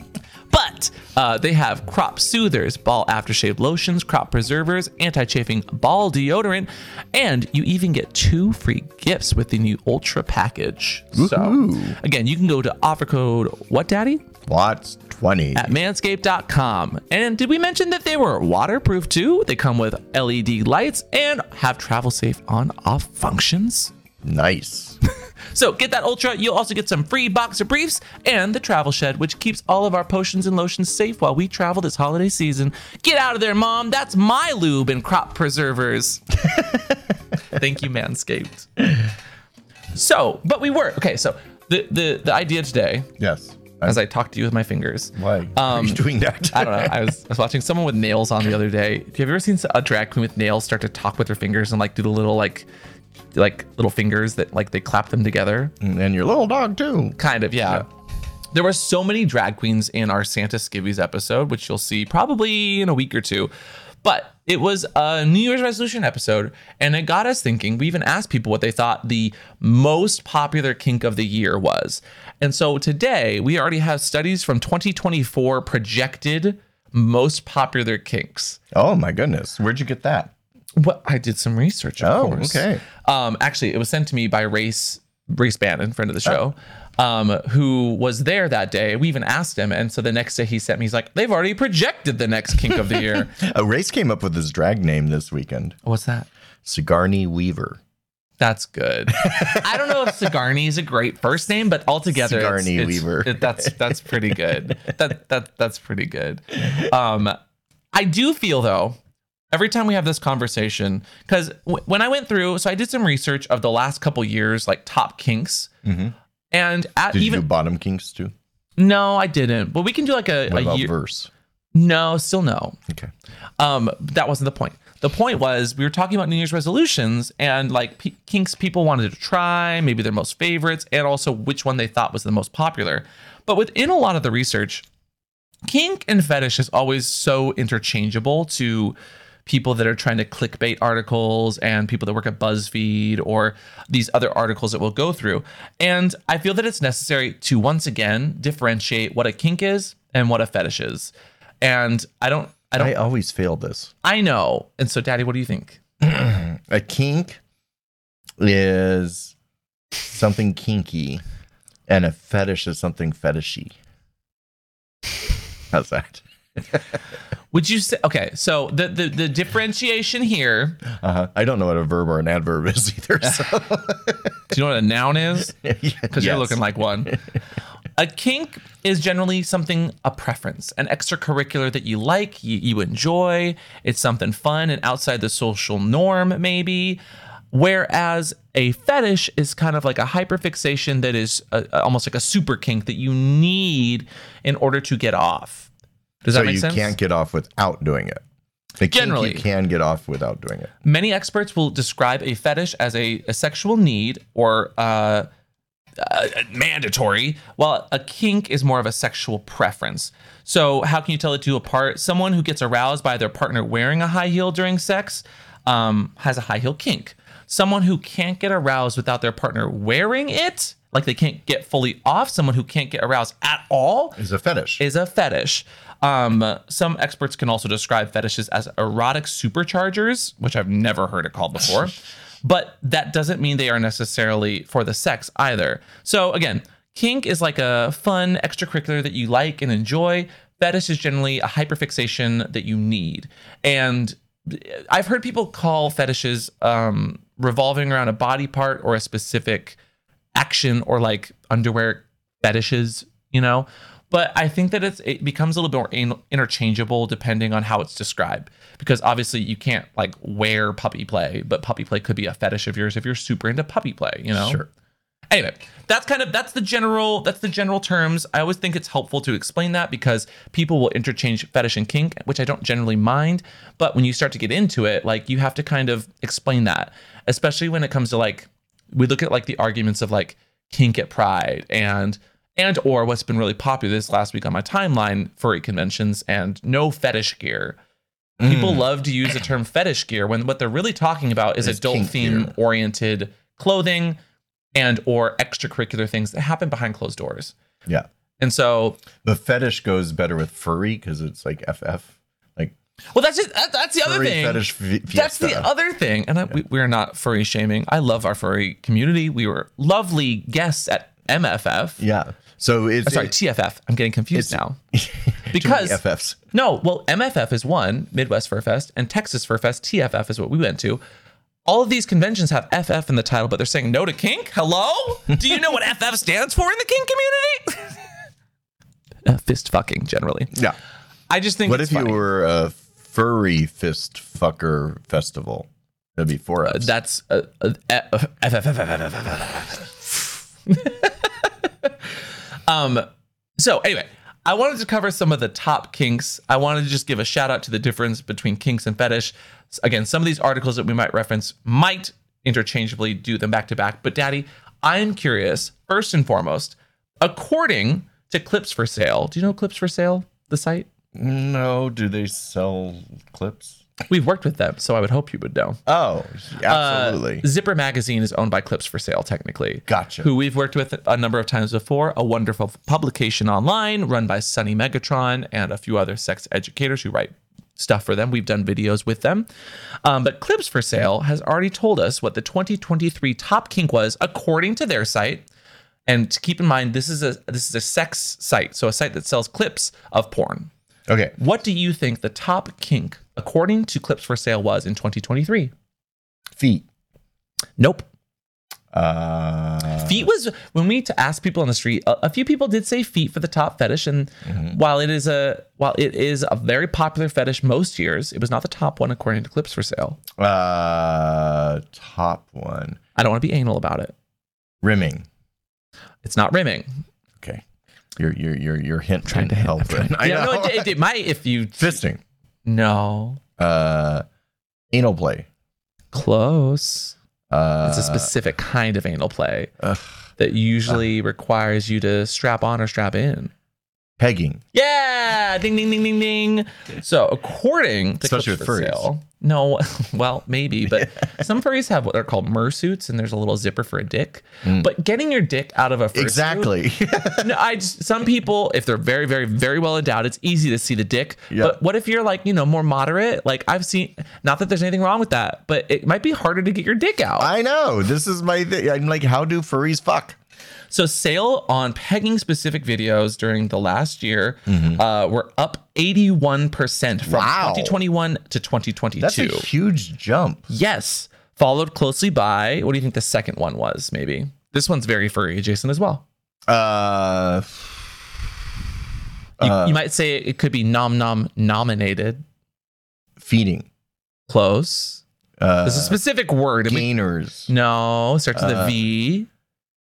[SPEAKER 1] But uh, they have crop soothers, ball aftershave lotions, crop preservers, anti chafing ball deodorant, and you even get two free gifts with the new Ultra package. So, again, you can go to offer code what, Daddy?
[SPEAKER 2] Watts twenty.
[SPEAKER 1] At manscaped.com. And did we mention that they were waterproof too? They come with LED lights and have travel safe on off functions.
[SPEAKER 2] Nice.
[SPEAKER 1] So get that Ultra. You'll also get some free boxer briefs and the travel shed, which keeps all of our potions and lotions safe while we travel this holiday season. Get out of there, Mom. That's my lube and crop preservers. Thank you, Manscaped. So, but we were okay. So the the the idea today,
[SPEAKER 2] yes.
[SPEAKER 1] As I talk to you with my fingers,
[SPEAKER 2] Why are
[SPEAKER 1] Um,
[SPEAKER 2] you doing that?
[SPEAKER 1] I don't know. I was, I was watching someone with nails on the other day. Have you ever seen a drag queen with nails start to talk with their fingers and like do the little like like little fingers that like they clap them together?
[SPEAKER 2] and your little dog too.
[SPEAKER 1] Kind of, yeah. There were so many drag queens in our Santa Skivvies episode, which you'll see probably in a week or two. But it was a New Year's resolution episode, and it got us thinking. We even asked people what they thought the most popular kink of the year was. And so today, we already have studies from 2024 projected most popular kinks.
[SPEAKER 2] Oh my goodness. Where'd you get that?
[SPEAKER 1] Well, I did some research, of
[SPEAKER 2] Oh,
[SPEAKER 1] course.
[SPEAKER 2] okay.
[SPEAKER 1] Um, actually, it was sent to me by Race Race Bannon, friend of the show, um, who was there that day. We even asked him, and so the next day he sent me. He's like, "They've already projected the next kink of the year."
[SPEAKER 2] A race came up with his drag name this weekend.
[SPEAKER 1] What's that?
[SPEAKER 2] Sigourney Weaver.
[SPEAKER 1] That's good. I don't know if Sigourney is a great first name, but altogether, it's-
[SPEAKER 2] Sigourney
[SPEAKER 1] it's-
[SPEAKER 2] Weaver.
[SPEAKER 1] it- that's that's pretty good. That that that's pretty good. Um, I do feel though, every time we have this conversation, because w- when I went through, so I did some research of the last couple years, like top kinks, and at
[SPEAKER 2] Did you
[SPEAKER 1] even
[SPEAKER 2] do bottom kinks too?
[SPEAKER 1] no, I didn't. But we can do like a,
[SPEAKER 2] What
[SPEAKER 1] a year.
[SPEAKER 2] verse?
[SPEAKER 1] No, still no.
[SPEAKER 2] Okay.
[SPEAKER 1] Um, that wasn't the point. The point was we were talking about New Year's resolutions and like p- kinks people wanted to try, maybe their most favorites, and also which one they thought was the most popular. But within a lot of the research, kink and fetish is always so interchangeable to people that are trying to clickbait articles and people that work at BuzzFeed or these other articles that we'll go through. And I feel that it's necessary to once again differentiate what a kink is and what a fetish is. And I don't, I don't,
[SPEAKER 2] I always fail this.
[SPEAKER 1] I know. And so, Daddy, what do you think?
[SPEAKER 2] A kink is something kinky, and a fetish is something fetishy. How's that?
[SPEAKER 1] Would you say okay? So the the, the differentiation here.
[SPEAKER 2] Uh-huh. I don't know what a verb or an adverb is either. So.
[SPEAKER 1] Do you know what a noun is? Because you're looking like one. A kink is generally something, a preference, an extracurricular that you like, you, you enjoy. It's something fun and outside the social norm, maybe. Whereas a fetish is kind of like a hyperfixation that is a, almost like a super kink that you need in order to get off. Does
[SPEAKER 2] so
[SPEAKER 1] that make
[SPEAKER 2] you
[SPEAKER 1] sense?
[SPEAKER 2] can't get off without doing it. The
[SPEAKER 1] Generally.
[SPEAKER 2] you can get off without doing it.
[SPEAKER 1] Many experts will describe a fetish as a, a sexual need or uh, uh, mandatory, while a kink is more of a sexual preference. So, how can you tell the two apart? Someone who gets aroused by their partner wearing a high heel during sex um, has a high heel kink. Someone who can't get aroused without their partner wearing it, like they can't get fully off, someone who can't get aroused at all,
[SPEAKER 2] Is a fetish.
[SPEAKER 1] is a fetish. Um, some experts can also describe fetishes as erotic superchargers, which I've never heard it called before. but that doesn't mean they are necessarily for the sex either. So again, kink is like a fun extracurricular that you like and enjoy. Fetish is generally a hyperfixation that you need. And I've heard people call fetishes um, revolving around a body part or a specific action or like underwear fetishes, you know. But I think that it's it becomes a little bit more in- interchangeable depending on how it's described. Because obviously you can't like wear puppy play, but puppy play could be a fetish of yours if you're super into puppy play, you know.
[SPEAKER 2] Sure.
[SPEAKER 1] Anyway, that's kind of that's the general that's the general terms. I always think it's helpful to explain that because people will interchange fetish and kink, which I don't generally mind. But when you start to get into it, like you have to kind of explain that, especially when it comes to like we look at like the arguments of like kink at Pride and and or what's been really popular this last week on my timeline furry conventions and no fetish gear. People mm. love to use the term fetish gear when what they're really talking about is adult theme
[SPEAKER 2] gear.
[SPEAKER 1] oriented clothing and or extracurricular things that happen behind closed doors.
[SPEAKER 2] Yeah.
[SPEAKER 1] And so,
[SPEAKER 2] The fetish goes better with furry because it's like FF. Like
[SPEAKER 1] well, that's it. That, that's the other thing.
[SPEAKER 2] fetish
[SPEAKER 1] That's the other thing. And I, we, we're not furry shaming. I love our furry community. We were lovely guests at MFF.
[SPEAKER 2] Yeah. So it's
[SPEAKER 1] Uh, Sorry, TFF. I'm getting confused now. Because
[SPEAKER 2] FFs.
[SPEAKER 1] no, well, MFF is one, Midwest Fur Fest, and Texas Fur Fest, TFF is what we went to. All of these conventions have FF in the title, but they're saying no to kink. Hello? Do you know what FF stands for in the kink community? uh, fist fucking, generally.
[SPEAKER 2] Yeah.
[SPEAKER 1] I just think
[SPEAKER 2] What if you were a furry fist fucker festival? That'd be for us.
[SPEAKER 1] That's uh, uh, uh, um. So anyway, I wanted to cover some of the top kinks. I wanted to just give a shout out to the difference between kinks and fetish. Again, some of these articles that we might reference might interchangeably do them back to back. But Daddy, I'm curious. First and foremost, according to Clips for Sale, do you know Clips for Sale, the site?
[SPEAKER 2] no, do they sell clips?
[SPEAKER 1] We've worked with them, so I would hope you would know.
[SPEAKER 2] Oh, absolutely.
[SPEAKER 1] Uh, Zipper Magazine is owned by Clips for Sale, technically.
[SPEAKER 2] Gotcha.
[SPEAKER 1] Who we've worked with a number of times before. A wonderful publication online run by Sunny Megatron and a few other sex educators who write stuff for them. We've done videos with them. Um, but Clips for Sale has already told us what the 2023 top kink was according to their site. And to keep in mind, this is a this is a sex site, so a site that sells clips of porn.
[SPEAKER 2] Okay.
[SPEAKER 1] What do you think the top kink, according to Clips for Sale, was in 2023?
[SPEAKER 2] Feet.
[SPEAKER 1] Nope.
[SPEAKER 2] Uh,
[SPEAKER 1] feet was when we to ask people on the street. A, a few people did say feet for the top fetish, and while it is a while it is a very popular fetish most years, it was not the top one according to Clips for Sale.
[SPEAKER 2] uh, top one.
[SPEAKER 1] I don't want to be anal about it.
[SPEAKER 2] Rimming.
[SPEAKER 1] It's not rimming.
[SPEAKER 2] Okay. Your your your your hint
[SPEAKER 1] Trying to
[SPEAKER 2] help. It. I
[SPEAKER 1] yeah,
[SPEAKER 2] know.
[SPEAKER 1] no, it, it, it might if you
[SPEAKER 2] Fisting.
[SPEAKER 1] no
[SPEAKER 2] Uh, anal play.
[SPEAKER 1] close.
[SPEAKER 2] Uh,
[SPEAKER 1] It's a specific kind of anal play
[SPEAKER 2] ugh.
[SPEAKER 1] that usually requires you to strap on or strap in.
[SPEAKER 2] Pegging.
[SPEAKER 1] Yeah, ding ding ding ding ding. So according to
[SPEAKER 2] Especially with furries.
[SPEAKER 1] Sale, no, well maybe, but some furries have what are called mersuits, and there's a little zipper for a dick. But getting your dick out of a fursuit,
[SPEAKER 2] Mm. Exactly.
[SPEAKER 1] no, I just, some people, if they're very, very, very well endowed, it's easy to see the dick.
[SPEAKER 2] Yeah.
[SPEAKER 1] But what if you're like, you know, more moderate? Like I've seen, not that there's anything wrong with that, but it might be harder to get your dick out.
[SPEAKER 2] I know. This is my thing. I'm like, how do furries fuck?
[SPEAKER 1] So sale on pegging specific videos during the last year uh, were up 81% from
[SPEAKER 2] Wow.
[SPEAKER 1] 2021 to 2022.
[SPEAKER 2] That's a huge jump.
[SPEAKER 1] yes. Followed closely by, what do you think the second one was, maybe? This one's very furry, Jason, as well.
[SPEAKER 2] Uh,
[SPEAKER 1] You,
[SPEAKER 2] Uh,
[SPEAKER 1] you might say it could be nom nom nominated.
[SPEAKER 2] feeding.
[SPEAKER 1] Close.
[SPEAKER 2] Uh,
[SPEAKER 1] There's a specific word. I mean,
[SPEAKER 2] gainers.
[SPEAKER 1] no, starts with a
[SPEAKER 2] Uh,
[SPEAKER 1] V.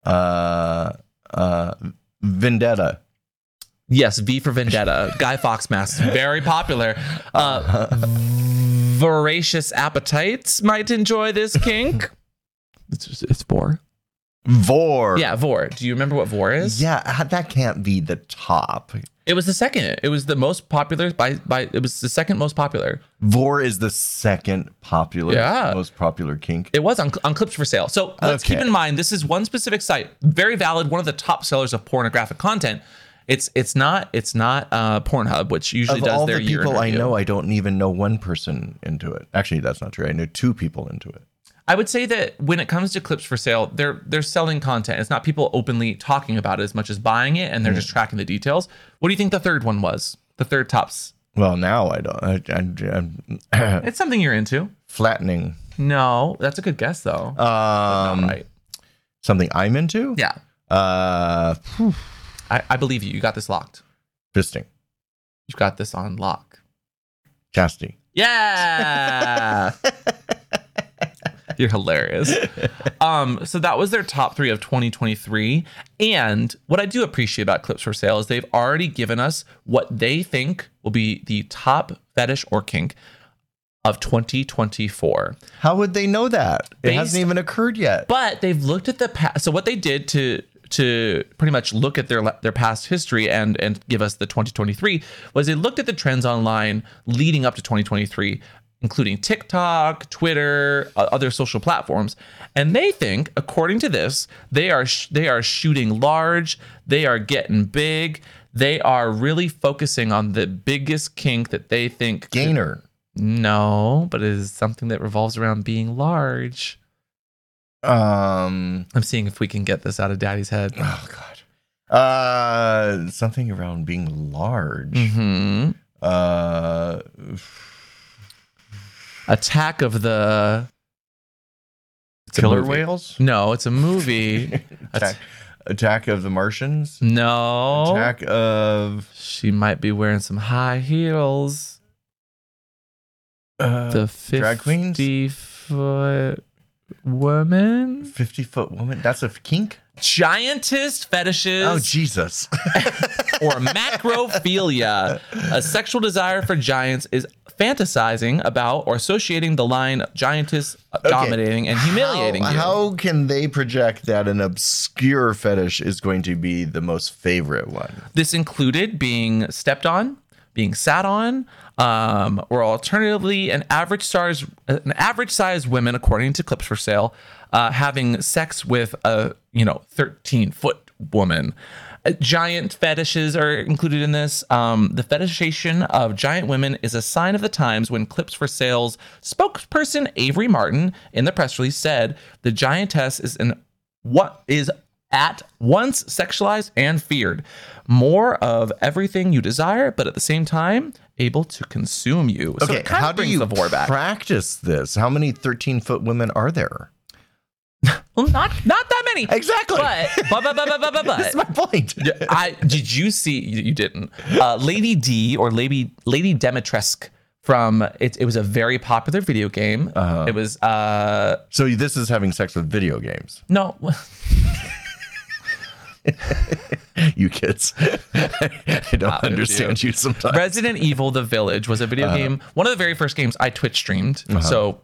[SPEAKER 2] Uh, uh, vendetta.
[SPEAKER 1] Yes, V for Vendetta. Guy Fawkes mask. Very popular. Uh, voracious appetites might enjoy this kink. It's, just- it's vor.
[SPEAKER 2] Vor.
[SPEAKER 1] Yeah, vor. Do you remember what vor is?
[SPEAKER 2] Yeah, that can't be the top.
[SPEAKER 1] It was the second. It was the most popular by by. It was the second most popular.
[SPEAKER 2] Vor is the second popular,
[SPEAKER 1] Yeah.
[SPEAKER 2] most popular kink.
[SPEAKER 1] It was on, on clips for sale. So let's keep in mind this is one specific site, very valid, one of the top sellers of pornographic content. It's it's not it's not uh, Pornhub, which usually
[SPEAKER 2] of
[SPEAKER 1] does
[SPEAKER 2] all
[SPEAKER 1] their
[SPEAKER 2] the
[SPEAKER 1] year
[SPEAKER 2] people I know, I don't even know one person into it. Actually, that's not true. I know two people into it.
[SPEAKER 1] I would say that when it comes to clips for sale, they're they're selling content. It's not people openly talking about it as much as buying it, and they're just tracking the details. What do you think the third one was? The third tops.
[SPEAKER 2] Well, now I don't. I, I,
[SPEAKER 1] It's something you're into.
[SPEAKER 2] flattening.
[SPEAKER 1] No, that's a good guess though.
[SPEAKER 2] Um,
[SPEAKER 1] right.
[SPEAKER 2] Something I'm into.
[SPEAKER 1] Yeah,
[SPEAKER 2] Uh,
[SPEAKER 1] I, I believe you. You got this locked.
[SPEAKER 2] fisting,
[SPEAKER 1] You've got this on lock.
[SPEAKER 2] chastity.
[SPEAKER 1] Yeah. You're hilarious. Um, so that was their top three of 2023. And what I do appreciate about Clips for Sale is they've already given us what they think will be the top fetish or kink of 2024.
[SPEAKER 2] How would they know that? It
[SPEAKER 1] Based-
[SPEAKER 2] hasn't even occurred yet.
[SPEAKER 1] But they've looked at the past. So what they did to to pretty much look at their their past history and and give us the 2023 was they looked at the trends online leading up to 2023 including TikTok, Twitter, uh, other social platforms, and they think according to this, they are sh- they are shooting large, they are getting big, they are really focusing on the biggest kink that they think
[SPEAKER 2] Gainer.
[SPEAKER 1] no, but it is something that revolves around being large.
[SPEAKER 2] Um.
[SPEAKER 1] I'm seeing if we can get this out of Daddy's head.
[SPEAKER 2] Oh God. Uh, something around being large.
[SPEAKER 1] hmm
[SPEAKER 2] Uh,
[SPEAKER 1] Attack of the It's
[SPEAKER 2] killer whales.
[SPEAKER 1] No, it's a movie.
[SPEAKER 2] Attack, Attack of the Martians.
[SPEAKER 1] no,
[SPEAKER 2] Attack of
[SPEAKER 1] she might be wearing some high heels.
[SPEAKER 2] uh,
[SPEAKER 1] The
[SPEAKER 2] drag queens?
[SPEAKER 1] foot woman,
[SPEAKER 2] fifty foot woman. That's a kink.
[SPEAKER 1] giantess fetishes.
[SPEAKER 2] Oh Jesus!
[SPEAKER 1] or macrophilia. A sexual desire for giants is fantasizing about or associating the line giantess uh, dominating and humiliating
[SPEAKER 2] how,
[SPEAKER 1] you.
[SPEAKER 2] how can they project that an obscure fetish is going to be the most favorite one?
[SPEAKER 1] This included being stepped on, being sat on, um, or alternatively, an average size an average size women, according to Clips for Sale, uh, having sex with a you know thirteen foot woman. Uh, Giant fetishes are included in this. Um, the fetishization of giant women is a sign of the times when Clips for Sale's spokesperson Avery Martin in the press release said the giantess is an what is at once sexualized and feared. More of everything you desire, but at the same time, able to consume you.
[SPEAKER 2] Okay,
[SPEAKER 1] kind
[SPEAKER 2] how do you
[SPEAKER 1] the vor back.
[SPEAKER 2] practice this? How many thirteen foot women are there?
[SPEAKER 1] well, not not that many.
[SPEAKER 2] Exactly.
[SPEAKER 1] But but but but but but, but,
[SPEAKER 2] That's my point.
[SPEAKER 1] I did you see you, you didn't. Uh, Lady D or Lady Lady Dimitrescu from it, it was a very popular video game.
[SPEAKER 2] Uh-huh.
[SPEAKER 1] It was uh
[SPEAKER 2] So this is having sex with video games,
[SPEAKER 1] no
[SPEAKER 2] you kids. I don't
[SPEAKER 1] with
[SPEAKER 2] understand you sometimes.
[SPEAKER 1] Resident Evil: The Village was a video game, one of the very first games I Twitch streamed. So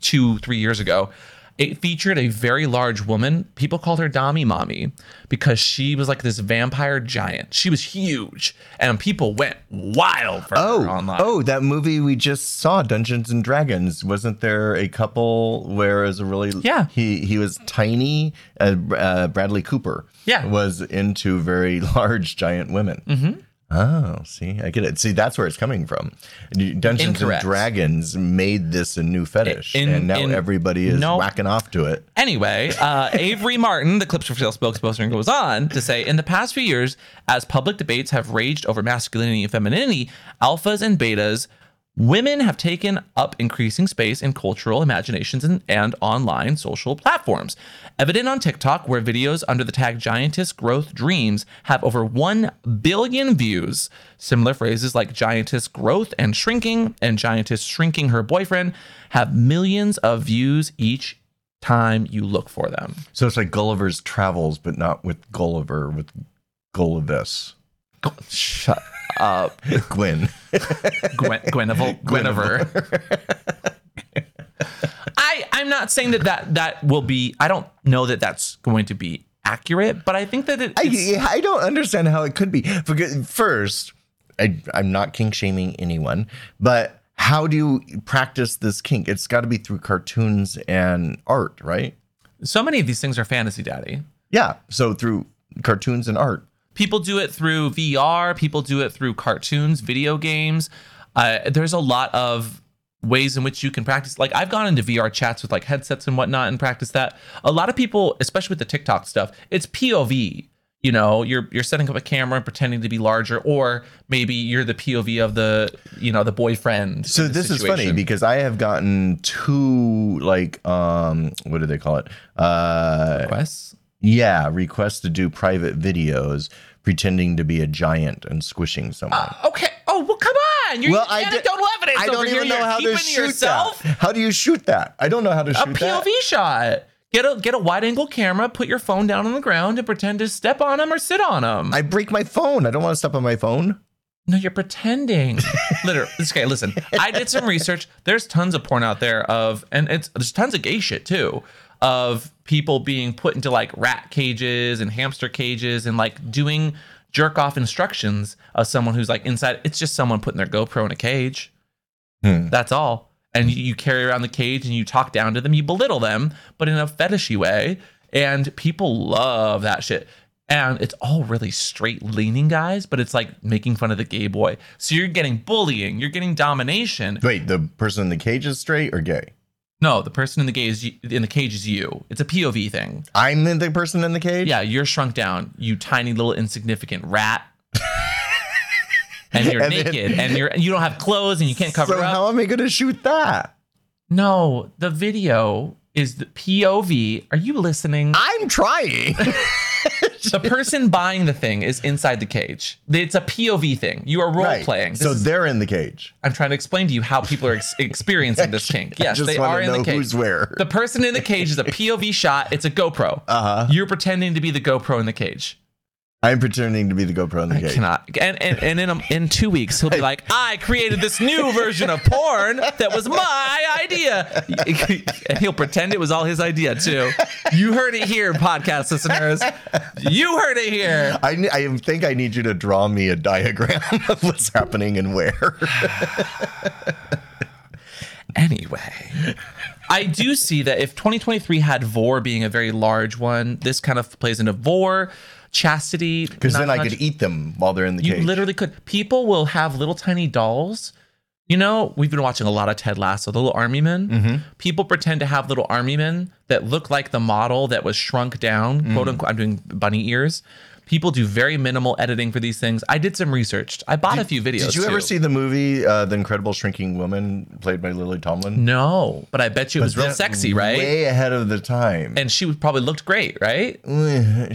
[SPEAKER 1] two, three years ago, It featured a very large woman. People called her Dami Mommy because she was like this vampire giant. She was huge, and people went wild for
[SPEAKER 2] Oh,
[SPEAKER 1] her online.
[SPEAKER 2] oh, that movie we just saw, Dungeons and Dragons. Wasn't there a couple where it was a really
[SPEAKER 1] Yeah.
[SPEAKER 2] he he was tiny. Uh, uh, Bradley Cooper,
[SPEAKER 1] Yeah.
[SPEAKER 2] was into very large giant women. Mm-hmm. Oh, see, I get it. See, that's where it's coming from. Dungeons
[SPEAKER 1] Incorrect.
[SPEAKER 2] and Dragons made this a new fetish,
[SPEAKER 1] In-
[SPEAKER 2] and now
[SPEAKER 1] in-
[SPEAKER 2] everybody is
[SPEAKER 1] no.
[SPEAKER 2] whacking off to it.
[SPEAKER 1] Anyway, uh, Avery Martin, the Clips for Sale spokesperson, goes on to say In the past few years, as public debates have raged over masculinity and femininity, alphas and betas, women have taken up increasing space in cultural imaginations and, and online social platforms. Evident on TikTok, where videos under the tag Giantess Growth Dreams have over 1 billion views. Similar phrases like Giantess Growth and Shrinking and Giantess Shrinking her boyfriend have millions of views each time you look for them.
[SPEAKER 2] So it's like Gulliver's Travels, but not with Gulliver, with Gullivis.
[SPEAKER 1] Shut up,
[SPEAKER 2] Gwyn.
[SPEAKER 1] Gwen, Gweneville, Guinevere. I I'm not saying that, that that will be. I don't know that that's going to be accurate, but I think that it,
[SPEAKER 2] I, I don't understand how it could be. Because First, I, I'm not kink shaming anyone, but how do you practice this kink? It's got to be through cartoons and art, right?
[SPEAKER 1] so many of these things are fantasy, daddy.
[SPEAKER 2] Yeah. So through cartoons and art.
[SPEAKER 1] People do it through VR. People do it through cartoons, video games. Uh, there's a lot of ways in which you can practice. Like I've gone into VR chats with like headsets and whatnot and practice that. A lot of people, especially with the TikTok stuff, it's POV. You know, you're you're setting up a camera and pretending to be larger, or maybe you're the POV of the you know the boyfriend.
[SPEAKER 2] So this is funny because I have gotten two like um what do they call it? Uh
[SPEAKER 1] Requests?
[SPEAKER 2] Yeah, requests to do private videos pretending to be a giant and squishing uh, someone.
[SPEAKER 1] Okay. Oh well, come on. You're
[SPEAKER 2] well, I
[SPEAKER 1] anecdotal evidence.
[SPEAKER 2] I don't even know how to shoot
[SPEAKER 1] yourself.
[SPEAKER 2] that. How do you shoot that? I don't know how to shoot that.
[SPEAKER 1] A POV
[SPEAKER 2] that.
[SPEAKER 1] shot. Get a get a wide angle camera. Put your phone down on the ground and pretend to step on them or sit on them.
[SPEAKER 2] I break my phone. I don't want to step on my phone.
[SPEAKER 1] No, you're pretending. Literally. Okay, listen. I did some research. There's tons of porn out there of, and it's there's tons of gay shit too, of people being put into like rat cages and hamster cages and like doing jerk off instructions of someone who's like inside. It's just someone putting their GoPro in a cage.
[SPEAKER 2] Hmm.
[SPEAKER 1] That's all. And you, you carry around the cage and you talk down to them, you belittle them, but in a fetishy way. And people love that shit. And it's all really straight leaning guys, but it's like making fun of the gay boy. So you're getting bullying, you're getting domination.
[SPEAKER 2] Wait, the person in the cage is straight or gay?
[SPEAKER 1] No, the person in the gay is in the cage is you. It's a POV thing.
[SPEAKER 2] I'm the- the person in the cage.
[SPEAKER 1] Yeah, you're shrunk down, you tiny little insignificant rat. and you're
[SPEAKER 2] And then-
[SPEAKER 1] naked and you're you don't have clothes and you can't cover
[SPEAKER 2] So
[SPEAKER 1] up.
[SPEAKER 2] how am I going to shoot that?
[SPEAKER 1] No, the video is the POV. Are you listening?
[SPEAKER 2] I'm trying.
[SPEAKER 1] the person buying the thing is inside the cage. It's a POV thing. You are role
[SPEAKER 2] Right.
[SPEAKER 1] playing. This
[SPEAKER 2] So
[SPEAKER 1] is-
[SPEAKER 2] they're in the cage.
[SPEAKER 1] I'm trying to explain to you how people are ex- experiencing this kink. Yes, they are in the cage.
[SPEAKER 2] who's where.
[SPEAKER 1] The person in the cage is a POV shot. It's a GoPro.
[SPEAKER 2] Uh-huh.
[SPEAKER 1] You're pretending to be the GoPro in the cage.
[SPEAKER 2] I'm pretending to be the GoPro in the
[SPEAKER 1] I cannot. And and, and in a, in two weeks he'll be like, I created this new version of porn that was my idea, and he'll pretend it was all his idea too. You heard it here, podcast listeners. You heard it here.
[SPEAKER 2] I, I think I need you to draw me a diagram of what's happening and where.
[SPEAKER 1] Anyway, I do see that if 2023 had vor being a very large one, this kind of plays into vor, chastity.
[SPEAKER 2] Because then I
[SPEAKER 1] much-
[SPEAKER 2] could eat them while they're in the
[SPEAKER 1] You
[SPEAKER 2] cage.
[SPEAKER 1] literally could. People will have little tiny dolls. You know, we've been watching a lot of Ted Lasso, the little army men.
[SPEAKER 2] Mm-hmm.
[SPEAKER 1] People pretend to have little army men that look like the model that was shrunk down,
[SPEAKER 2] Mm.
[SPEAKER 1] quote unquote. I'm doing bunny ears. People do very minimal editing for these things. I did some research. I bought a few videos.
[SPEAKER 2] Did you ever see the movie uh, The Incredible Shrinking Woman, played by Lily Tomlin?
[SPEAKER 1] No, but I bet you it was real sexy, right?
[SPEAKER 2] Way ahead of the time.
[SPEAKER 1] and she would- probably looked great, right?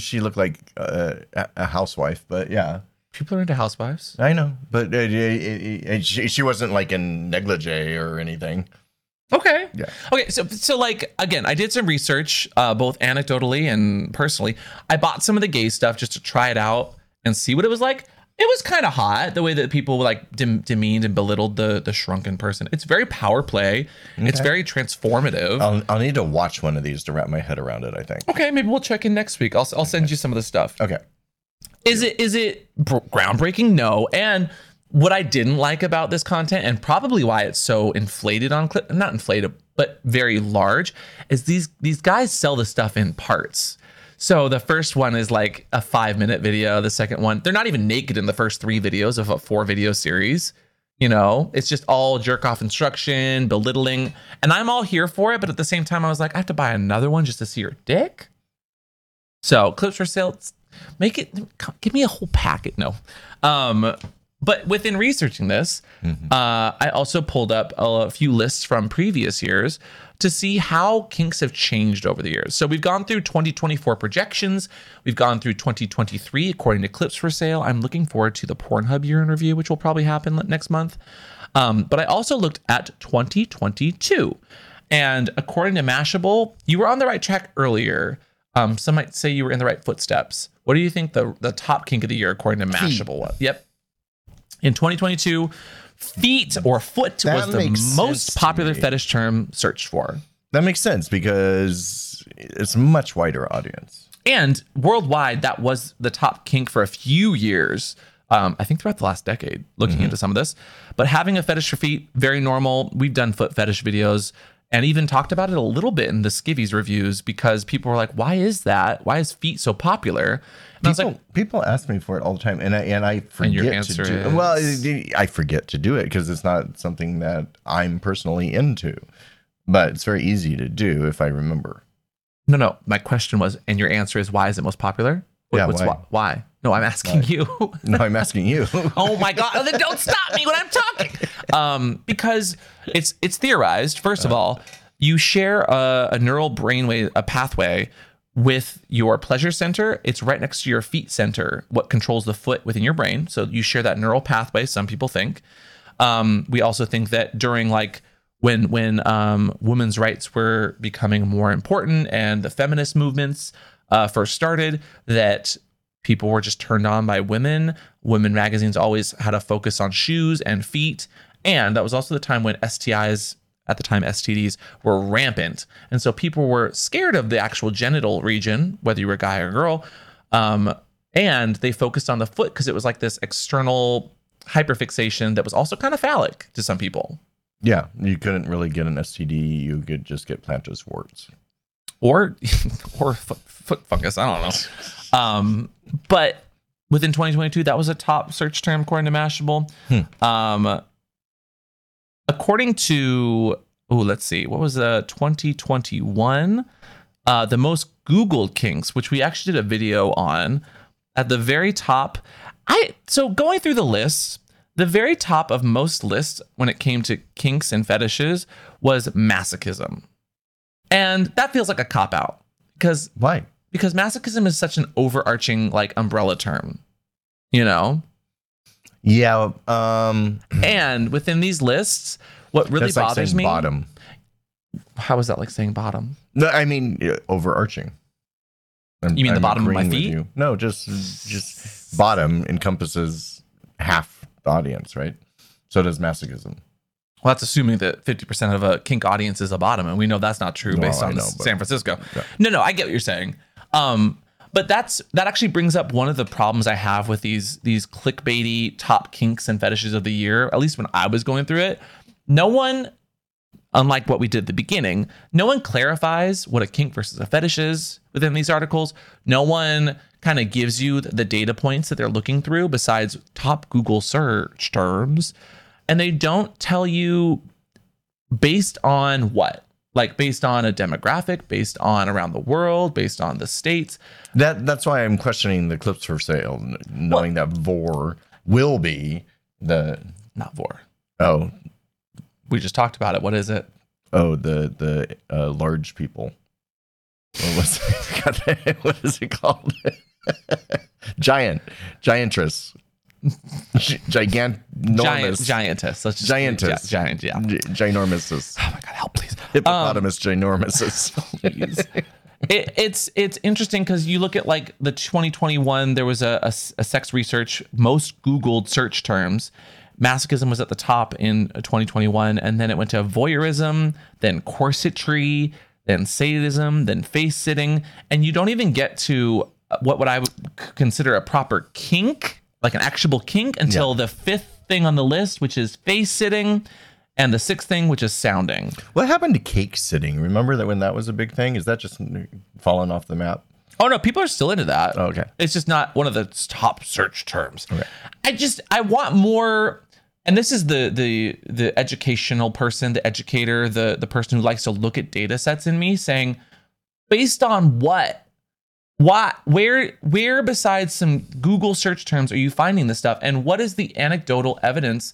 [SPEAKER 2] she looked like uh, a a housewife, but yeah,
[SPEAKER 1] People are into housewives.
[SPEAKER 2] I know. But uh, she, she wasn't like in negligee or anything.
[SPEAKER 1] Okay.
[SPEAKER 2] Yeah.
[SPEAKER 1] Okay. So, so like again, I did some research, uh, both anecdotally and personally. I bought some of the gay stuff just to try it out and see what it was like. It was kind of hot the way that people like dem- demeaned and belittled the the shrunken person. It's very power play. It's very transformative.
[SPEAKER 2] I'll, I'll need to watch one of these to wrap my head around it. I think.
[SPEAKER 1] okay, maybe we'll check in next week. I'll I'll send you some of the stuff.
[SPEAKER 2] Okay.
[SPEAKER 1] Is it is it br- groundbreaking? No. And what I didn't like about this content, and probably why it's so inflated on clip, not inflated, but very large, is these these guys sell the stuff in parts. So the first one is like a five minute video. The second one, they're not even naked in the first three videos of a four video series. You know, it's just all jerk off instruction, belittling, and I'm all here for it. But at the same time, I was like, I have to buy another one just to see your dick. So clips for sale, make it give me a whole packet. No, um, but within researching this, uh, I also pulled up a few lists from previous years to see how kinks have changed over the years. So we've gone through 2024 projections, we've gone through 2023 according to clips for sale. I'm looking forward to the Pornhub year in review, which will probably happen next month. Um, but I also looked at 2022. And according to Mashable, you were on the right track earlier. Um, some might say you were in the right footsteps. What do you think the, the top kink of the year according to Mashable was? Yep. In 2022, feet or foot
[SPEAKER 2] That
[SPEAKER 1] was the most popular fetish term searched for.
[SPEAKER 2] That makes sense because it's a much wider audience.
[SPEAKER 1] And worldwide, that was the top kink for a few years. Um, I think throughout the last decade, looking
[SPEAKER 2] Mm-hmm.
[SPEAKER 1] into some of this. But having a fetish for feet, very normal. We've done foot fetish videos and even talked about it a little bit in the Skivvies reviews because people were like, why is that? Why is feet so popular? And I was
[SPEAKER 2] People,
[SPEAKER 1] like,
[SPEAKER 2] people ask me for it all the time, and I and I forget
[SPEAKER 1] your
[SPEAKER 2] to do.
[SPEAKER 1] is?
[SPEAKER 2] Well, I forget to do it because it's not something that I'm personally into. But it's very easy to do if I remember.
[SPEAKER 1] no, no. My question was, and your answer is, why is it most popular? What-
[SPEAKER 2] Yeah,
[SPEAKER 1] what's
[SPEAKER 2] why?
[SPEAKER 1] why? No, I'm asking you.
[SPEAKER 2] No, I'm asking you.
[SPEAKER 1] oh my god. Then don't stop me when i'm talking. Um because it's it's theorized first of all you share a, a neural brainwave a pathway with your pleasure center. It's right next to your feet center what controls the foot within your brain. So you share that neural pathway some people think. Um, we also think that during like when when um, women's rights were becoming more important and the feminist movements uh, first started, that people were just turned on by women. Women magazines always had a focus on shoes and feet, and that was also the time when STIs at the time STDs were rampant, and so people were scared of the actual genital region, whether you were a guy or a girl. Um, and they focused on the foot because it was like this external hyperfixation that was also kind of phallic to some people.
[SPEAKER 2] yeah, you couldn't really get an STD. You could just get plantar warts.
[SPEAKER 1] or or foot, foot fungus. I don't know. Um, but within 2022, that was a top search term according to Mashable. Um, according to oh, let's see, what was the 2021? Uh, the most Googled kinks, which we actually did a video on, at the very top. I so going through the lists, the very top of most lists when it came to kinks and fetishes was masochism. And that feels like a cop out because
[SPEAKER 2] Why?
[SPEAKER 1] Because masochism is such an overarching like umbrella term, you know?
[SPEAKER 2] Yeah. Um,
[SPEAKER 1] And within these lists, what really
[SPEAKER 2] that's like
[SPEAKER 1] bothers
[SPEAKER 2] saying
[SPEAKER 1] me
[SPEAKER 2] bottom.
[SPEAKER 1] how is that like saying bottom?
[SPEAKER 2] No, I mean overarching. I'm-
[SPEAKER 1] You mean the
[SPEAKER 2] I'm
[SPEAKER 1] bottom of my feet?
[SPEAKER 2] No, just just bottom encompasses half the audience, right? So does masochism.
[SPEAKER 1] Well, that's assuming that 50% of a kink audience is a bottom, and we know that's not true based on
[SPEAKER 2] know,
[SPEAKER 1] San Francisco.
[SPEAKER 2] Yeah.
[SPEAKER 1] No, no, I get what you're saying. Um, but that's that actually brings up one of the problems I have with these these clickbaity top kinks and fetishes of the year. At least when I was going through it, no one, unlike what we did at the beginning, no one clarifies what a kink versus a fetish is within these articles. No one kind of gives you the data points that they're looking through besides top Google search terms, and they don't tell you based on what like based on a demographic based on around the world based on the states.
[SPEAKER 2] That that's why I'm questioning the clips for sale, knowing that Vor will be the
[SPEAKER 1] not vor.
[SPEAKER 2] Oh.
[SPEAKER 1] We just talked about it. What is it?
[SPEAKER 2] Oh the the uh, large people. What was it? what is it called? Giant, giantress, Gi- gigant,
[SPEAKER 1] giant giantess let's just
[SPEAKER 2] Giantess.
[SPEAKER 1] gi- giant yeah
[SPEAKER 2] Gi- ginormous,
[SPEAKER 1] oh my god help please
[SPEAKER 2] hippopotamus, um, ginormous.
[SPEAKER 1] Please. it, it's it's interesting because you look at like the 2021 there was a, a, a sex research most googled search terms masochism was at the top in 2021 and then it went to voyeurism then corsetry then sadism then face sitting and you don't even get to uh, what what i would consider a proper kink like an actionable kink until the fifth thing on the list which is face sitting and the sixth thing which is sounding
[SPEAKER 2] What happened to cake sitting? Remember that when that was a big thing? Is that just fallen off the map?
[SPEAKER 1] Oh no, people are still into that.
[SPEAKER 2] Oh, okay.
[SPEAKER 1] It's just not one of the top search terms. I just I want more and this is the the the educational person, the educator, the the person who likes to look at data sets in me saying based on what why where where besides some Google search terms are you finding this stuff and what is the anecdotal evidence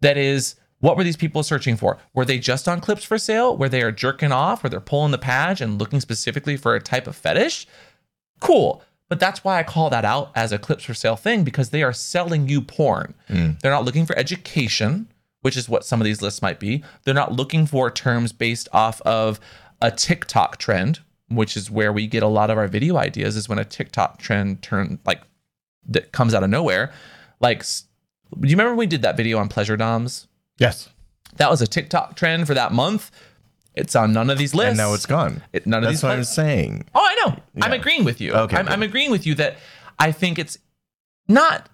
[SPEAKER 1] that is what were these people searching for? Were they just on clips for sale? Where they are jerking off? Where they're pulling the patch and looking specifically for a type of fetish? cool. But that's why I call that out as a clips for sale thing because they are selling you porn. Hmm. They're not looking for education, which is what some of these lists might be. They're not looking for terms based off of a TikTok trend, which is where we get a lot of our video ideas is when a TikTok trend turn like that comes out of nowhere. Like do you remember when we did that video on pleasure doms?
[SPEAKER 2] Yes.
[SPEAKER 1] That was a TikTok trend for that month. It's on none of these lists.
[SPEAKER 2] And now it's gone.
[SPEAKER 1] It- none of
[SPEAKER 2] That's
[SPEAKER 1] these
[SPEAKER 2] what
[SPEAKER 1] pla-
[SPEAKER 2] I'm saying.
[SPEAKER 1] Oh, I know. I'm agreeing with you.
[SPEAKER 2] Okay,
[SPEAKER 1] I'm. I'm agreeing with you that I think it's not.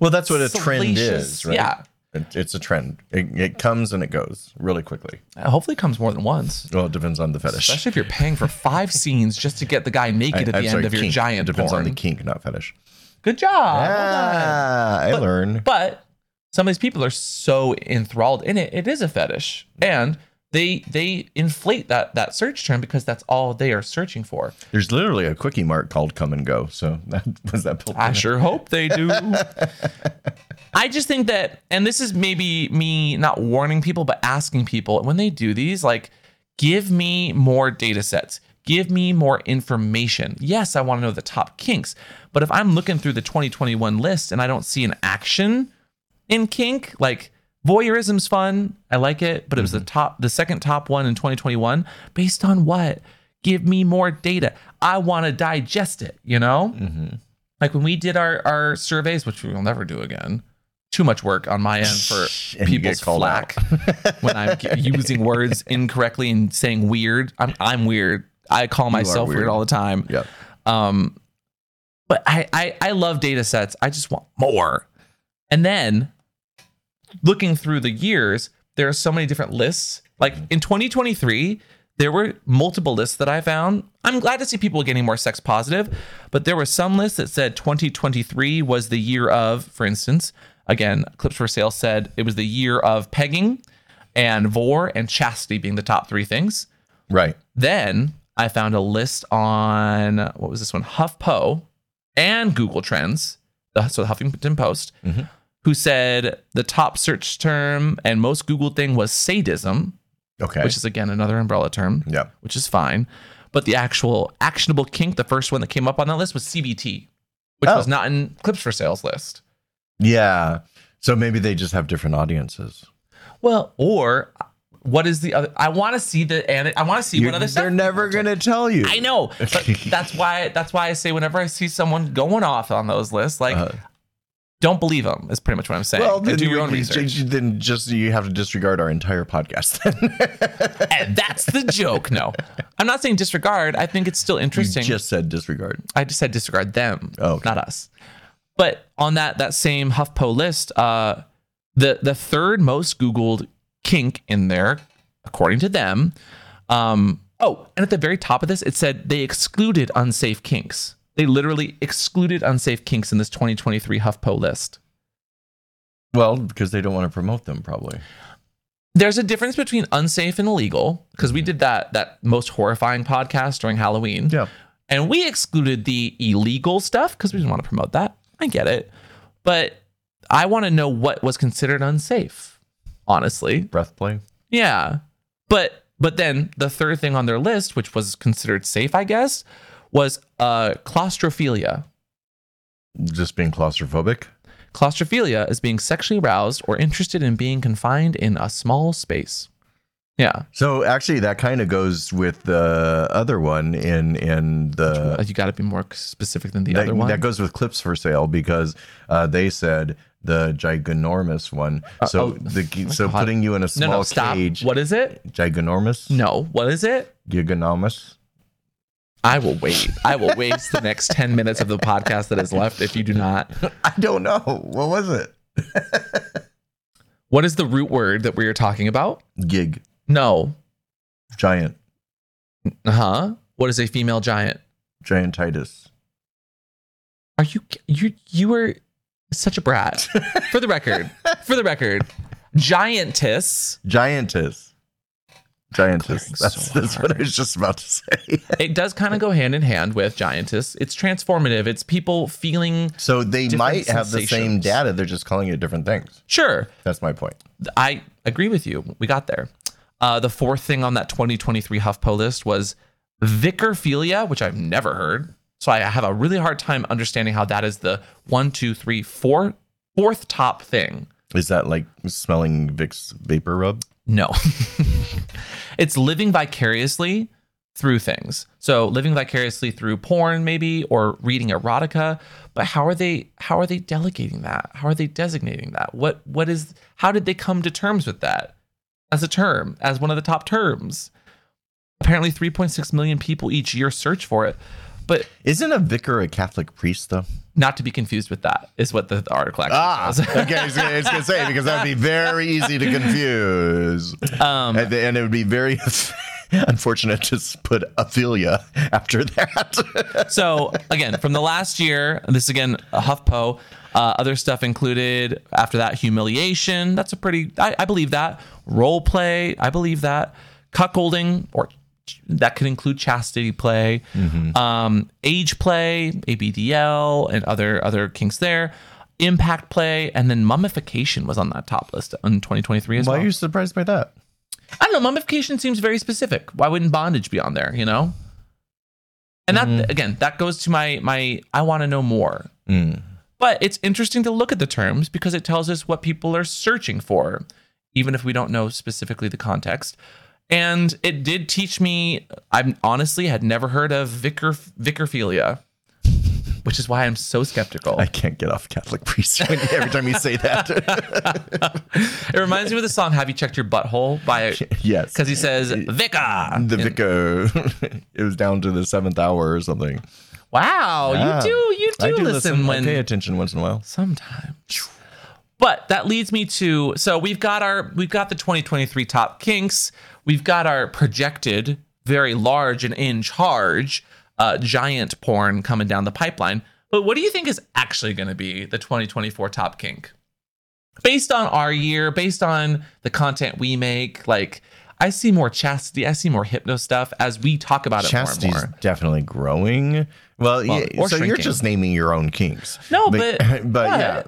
[SPEAKER 2] Well, that's what a trend is, right?
[SPEAKER 1] yeah.
[SPEAKER 2] It, it's a trend. It, it comes and it goes really quickly.
[SPEAKER 1] uh, Hopefully, it comes more than once.
[SPEAKER 2] Well, it depends on the fetish.
[SPEAKER 1] Especially if you're paying for five scenes just to get the guy naked at
[SPEAKER 2] I'm
[SPEAKER 1] the
[SPEAKER 2] sorry,
[SPEAKER 1] end of your giant
[SPEAKER 2] It depends
[SPEAKER 1] porn.
[SPEAKER 2] on the kink, not fetish.
[SPEAKER 1] Good job. Well done.
[SPEAKER 2] Ah, I learn.
[SPEAKER 1] But some of these people are so enthralled in it, it is a fetish, and they they inflate that that search term because that's all they are searching for.
[SPEAKER 2] There's literally a quickie mark called Come and Go. So that was that built
[SPEAKER 1] I
[SPEAKER 2] in?
[SPEAKER 1] sure hope they do. I just think that, and this is maybe me not warning people, but asking people when they do these, like, give me more data sets, give me more information. Yes, I want to know the top kinks, but if I'm looking through the 2021 list and I don't see an action in kink, like voyeurism's fun, I like it, but it was the top, the second top one in 2021. Based on what? Give me more data. I want to digest it. You know like when we did our our surveys, which we will never do again. Too much work on my end for
[SPEAKER 2] And you
[SPEAKER 1] people's flack when I'm using words incorrectly and saying weird. I'm I'm weird. I call myself weird.
[SPEAKER 2] weird.
[SPEAKER 1] all the time.
[SPEAKER 2] Yeah.
[SPEAKER 1] Um, but I, I I love data sets. I just want more. And then looking through the years, there are so many different lists. Like in 2023, there were multiple lists that I found. I'm glad to see people getting more sex positive, but there were some lists that said 2023 was the year of, for instance, again, Clips for Sale said it was the year of pegging and vor and chastity being the top three things.
[SPEAKER 2] Right.
[SPEAKER 1] Then I found a list on what was this one? HuffPo and Google Trends, so the Huffington Post, mm-hmm. Who said the top search term and most Googled thing was sadism,
[SPEAKER 2] Okay.
[SPEAKER 1] which is again another umbrella term,
[SPEAKER 2] Yeah.
[SPEAKER 1] which is fine. But the actual actionable kink, the first one that came up on that list was CBT, which
[SPEAKER 2] Oh.
[SPEAKER 1] was not in Clips for Sales list.
[SPEAKER 2] yeah. So maybe they just have different audiences.
[SPEAKER 1] Well, or what is the other? I want to see the and I want to see
[SPEAKER 2] You're-
[SPEAKER 1] what other stuff.
[SPEAKER 2] they're never going to tell you.
[SPEAKER 1] I know, but that's why that's why I say whenever I see someone going off on those lists, like
[SPEAKER 2] Uh,
[SPEAKER 1] don't believe them. Is pretty much what I'm saying.
[SPEAKER 2] Well, then
[SPEAKER 1] do your
[SPEAKER 2] you-
[SPEAKER 1] own research,
[SPEAKER 2] Then just you have to disregard our entire podcast. Then
[SPEAKER 1] and that's the joke. No, I'm not saying disregard. I think it's still
[SPEAKER 2] you
[SPEAKER 1] interesting.
[SPEAKER 2] just said disregard.
[SPEAKER 1] I just said disregard them,
[SPEAKER 2] Oh, okay.
[SPEAKER 1] not us. But on that that same HuffPo list, uh, the the third most Googled kink in there, according to them. Um, oh, and at the very top of this, it said they excluded unsafe kinks. They literally excluded unsafe kinks in this 2023 HuffPo list.
[SPEAKER 2] Well, because they don't want to promote them, probably.
[SPEAKER 1] There's a difference between unsafe and illegal because we mm-hmm. did that that most horrifying podcast during Halloween.
[SPEAKER 2] Yeah.
[SPEAKER 1] And we excluded the illegal stuff because we didn't want to promote that. I get it. But I want to know what was considered unsafe, honestly.
[SPEAKER 2] Breath play.
[SPEAKER 1] Yeah. But but then the third thing on their list, which was considered safe, I guess, was uh claustrophilia.
[SPEAKER 2] Just being claustrophobic.
[SPEAKER 1] Claustrophilia is being sexually aroused or interested in being confined in a small space. Yeah.
[SPEAKER 2] So actually, that kind of goes with the other one in in the
[SPEAKER 1] Uh, you got to be more specific than the
[SPEAKER 2] that,
[SPEAKER 1] other one.
[SPEAKER 2] that goes with clips for sale because uh, they said the giganormous one. So
[SPEAKER 1] oh,
[SPEAKER 2] the so
[SPEAKER 1] God.
[SPEAKER 2] putting you in a
[SPEAKER 1] no,
[SPEAKER 2] small
[SPEAKER 1] no, stop.
[SPEAKER 2] cage.
[SPEAKER 1] What is it?
[SPEAKER 2] Giganormous.
[SPEAKER 1] No. What is it?
[SPEAKER 2] Giganomous.
[SPEAKER 1] I will wait. I will waste the next 10 minutes of the podcast that is left if you do not.
[SPEAKER 2] I don't know. What was it?
[SPEAKER 1] What is the root word that we are talking about?
[SPEAKER 2] Gig.
[SPEAKER 1] No.
[SPEAKER 2] Giant.
[SPEAKER 1] Uh huh. What is a female giant?
[SPEAKER 2] Giantitis.
[SPEAKER 1] Are you you you were such a brat. For the record. For the record. Giantess.
[SPEAKER 2] Giantess. Giantess. That's,
[SPEAKER 1] so
[SPEAKER 2] that's what I was just about to say.
[SPEAKER 1] It does kind of go hand in hand with giantess. It's transformative. It's people feeling
[SPEAKER 2] So they might have the same data. They're just calling it different things.
[SPEAKER 1] sure.
[SPEAKER 2] That's my point.
[SPEAKER 1] I agree with you. We got there. Uh, the fourth thing on that 2023 HuffPo list was Vicarphilia, which I've never heard. So I have a really hard time understanding how that is the one, two, three, four, fourth top thing.
[SPEAKER 2] Is that like smelling Vicks vapor rub?
[SPEAKER 1] No. it's living vicariously through things. So living vicariously through porn maybe or reading erotica, but how are they how are they delegating that? How are they designating that? What what is how did they come to terms with that as a term, as one of the top terms? Apparently 3.6 million people each year search for it. But
[SPEAKER 2] Isn't a vicar a Catholic priest though?
[SPEAKER 1] not to be confused with that is what the, the article actually
[SPEAKER 2] Ah,
[SPEAKER 1] says.
[SPEAKER 2] okay. I was gonna, I was gonna say because that would be very easy to confuse,
[SPEAKER 1] Um,
[SPEAKER 2] and, and it would be very unfortunate to put Ophelia after that.
[SPEAKER 1] so again, from the last year, this again, a HuffPo. Uh, other stuff included after that humiliation. That's a pretty. I, I believe that role play. I believe that cuckolding or that could include chastity play, um, age play, ABDL, and other other kinks there. Impact play, and then mummification was on that top list in 2023 as
[SPEAKER 2] Why
[SPEAKER 1] well.
[SPEAKER 2] are you surprised by that?
[SPEAKER 1] I don't know. Mummification seems very specific. Why wouldn't bondage be on there? You know. And that again, that goes to my my. I want to know more.
[SPEAKER 2] Mm.
[SPEAKER 1] But it's interesting to look at the terms because it tells us what people are searching for, even if we don't know specifically the context. And it did teach me. I honestly had never heard of vicar vicarphilia, which is why I'm so skeptical.
[SPEAKER 2] I can't get off Catholic priest every time you say that.
[SPEAKER 1] it reminds me of the song "Have You Checked Your Butthole" by
[SPEAKER 2] yes,
[SPEAKER 1] because he says vicar.
[SPEAKER 2] the vicar. it was down to the seventh hour or something.
[SPEAKER 1] Wow,
[SPEAKER 2] Yeah.
[SPEAKER 1] you do you do,
[SPEAKER 2] do
[SPEAKER 1] listen,
[SPEAKER 2] listen.
[SPEAKER 1] when
[SPEAKER 2] I pay attention once in a while.
[SPEAKER 1] sometimes. But that leads me to so we've got our we've got the 2023 top kinks. We've got our projected very large and in charge uh, giant porn coming down the pipeline. But what do you think is actually going to be the 2024 top kink? Based on our year, based on the content we make, like I see more chastity, I see more hypno stuff as we talk about it
[SPEAKER 2] Chastity's
[SPEAKER 1] more and more.
[SPEAKER 2] definitely growing. Well, yeah,
[SPEAKER 1] or
[SPEAKER 2] so you're just naming your own kinks.
[SPEAKER 1] No, but-
[SPEAKER 2] but,
[SPEAKER 1] but-
[SPEAKER 2] yeah.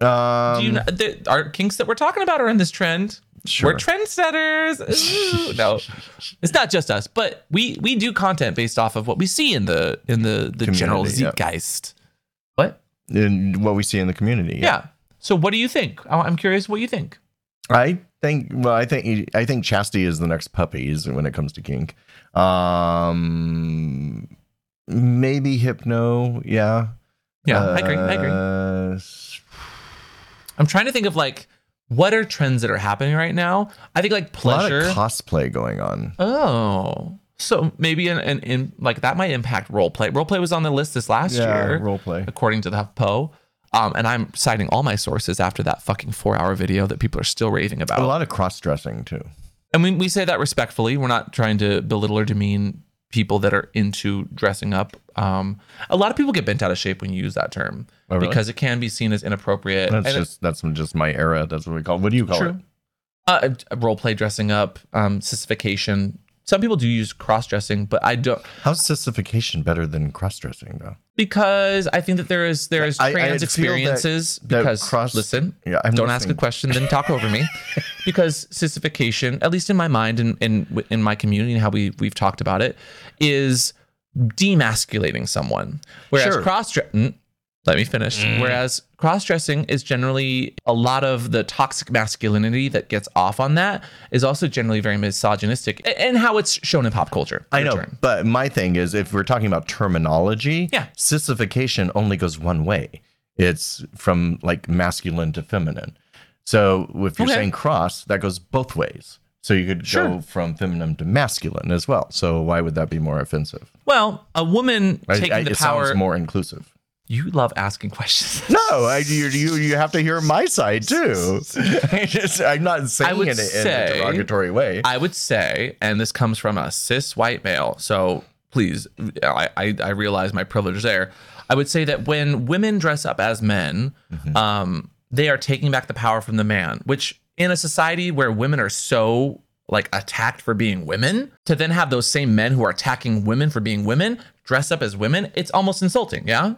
[SPEAKER 2] Um,
[SPEAKER 1] Do you know the, our kinks that we're talking about are in this trend?
[SPEAKER 2] Sure.
[SPEAKER 1] We're trendsetters. Ooh, no, it's not just us, but we we do content based off of what we see in the in the the general
[SPEAKER 2] Community, yeah.
[SPEAKER 1] zeitgeist. What?
[SPEAKER 2] in what we see in the community.
[SPEAKER 1] Yeah. So what do you think? I'm curious what you think.
[SPEAKER 2] I think. Well, I think. I think chastity is the next puppies when it comes to kink. Um, maybe hypno. Yeah.
[SPEAKER 1] Yeah, I agree. I agree.
[SPEAKER 2] Uh,
[SPEAKER 1] I'm trying to think of like what are trends that are happening right now. I think like
[SPEAKER 2] A lot
[SPEAKER 1] pleasure.
[SPEAKER 2] of cosplay going on.
[SPEAKER 1] oh. So maybe in, in, in like that might impact role play. Role play was on the list this last year.
[SPEAKER 2] role play.
[SPEAKER 1] according to the HuffPo. Um, and I'm citing all my sources after that fucking four hour video that people are still raving about.
[SPEAKER 2] A lot of cross dressing too.
[SPEAKER 1] And we, we say that respectfully. We're not trying to belittle or demean people that are into dressing up. Um, a lot of people get bent out of shape when you use that term
[SPEAKER 2] Oh, really?
[SPEAKER 1] because it can be seen as inappropriate.
[SPEAKER 2] That's
[SPEAKER 1] And it-
[SPEAKER 2] just that's just my era. That's what we call. What do you call
[SPEAKER 1] True.
[SPEAKER 2] it?
[SPEAKER 1] uh, role play dressing up, um, sissification. Some people do use cross dressing, but I don't
[SPEAKER 2] How's sissification better than cross dressing though?
[SPEAKER 1] because I think that there is there is
[SPEAKER 2] I- I
[SPEAKER 1] trans
[SPEAKER 2] that-
[SPEAKER 1] experiences
[SPEAKER 2] that
[SPEAKER 1] because
[SPEAKER 2] cross-
[SPEAKER 1] listen,
[SPEAKER 2] Yeah, I'm
[SPEAKER 1] don't ask a question then talk over me because sissification at least in my mind and in, in my community and how we we've talked about it is demasculating someone whereas
[SPEAKER 2] Sure.
[SPEAKER 1] cross dressing Let me finish. Mm. Whereas cross dressing is generally a lot of the toxic masculinity that gets off on that is also generally very misogynistic and how it's shown in pop culture.
[SPEAKER 2] I know,
[SPEAKER 1] turn.
[SPEAKER 2] but my thing is, if we're talking about terminology,
[SPEAKER 1] Yeah.
[SPEAKER 2] sissification only goes one way. It's from like masculine to feminine. So if you're
[SPEAKER 1] Okay.
[SPEAKER 2] saying cross, that goes both ways. So you could
[SPEAKER 1] Sure.
[SPEAKER 2] go from feminine to masculine as well. So why would that be more offensive?
[SPEAKER 1] Well, a woman
[SPEAKER 2] I-
[SPEAKER 1] taking
[SPEAKER 2] I-
[SPEAKER 1] the
[SPEAKER 2] it
[SPEAKER 1] power.
[SPEAKER 2] sounds more inclusive.
[SPEAKER 1] You love asking questions.
[SPEAKER 2] No, I, you, you you have to hear my side too. I just, I'm not saying it in a derogatory way.
[SPEAKER 1] I would say, and this comes from a cis white male, so please, I, I, I realize my privilege there. I would say that when women dress up as men, um, they are taking back the power from the man, which in a society where women are so like attacked for being women, to then have those same men who are attacking women for being women dress up as women, it's almost insulting, yeah?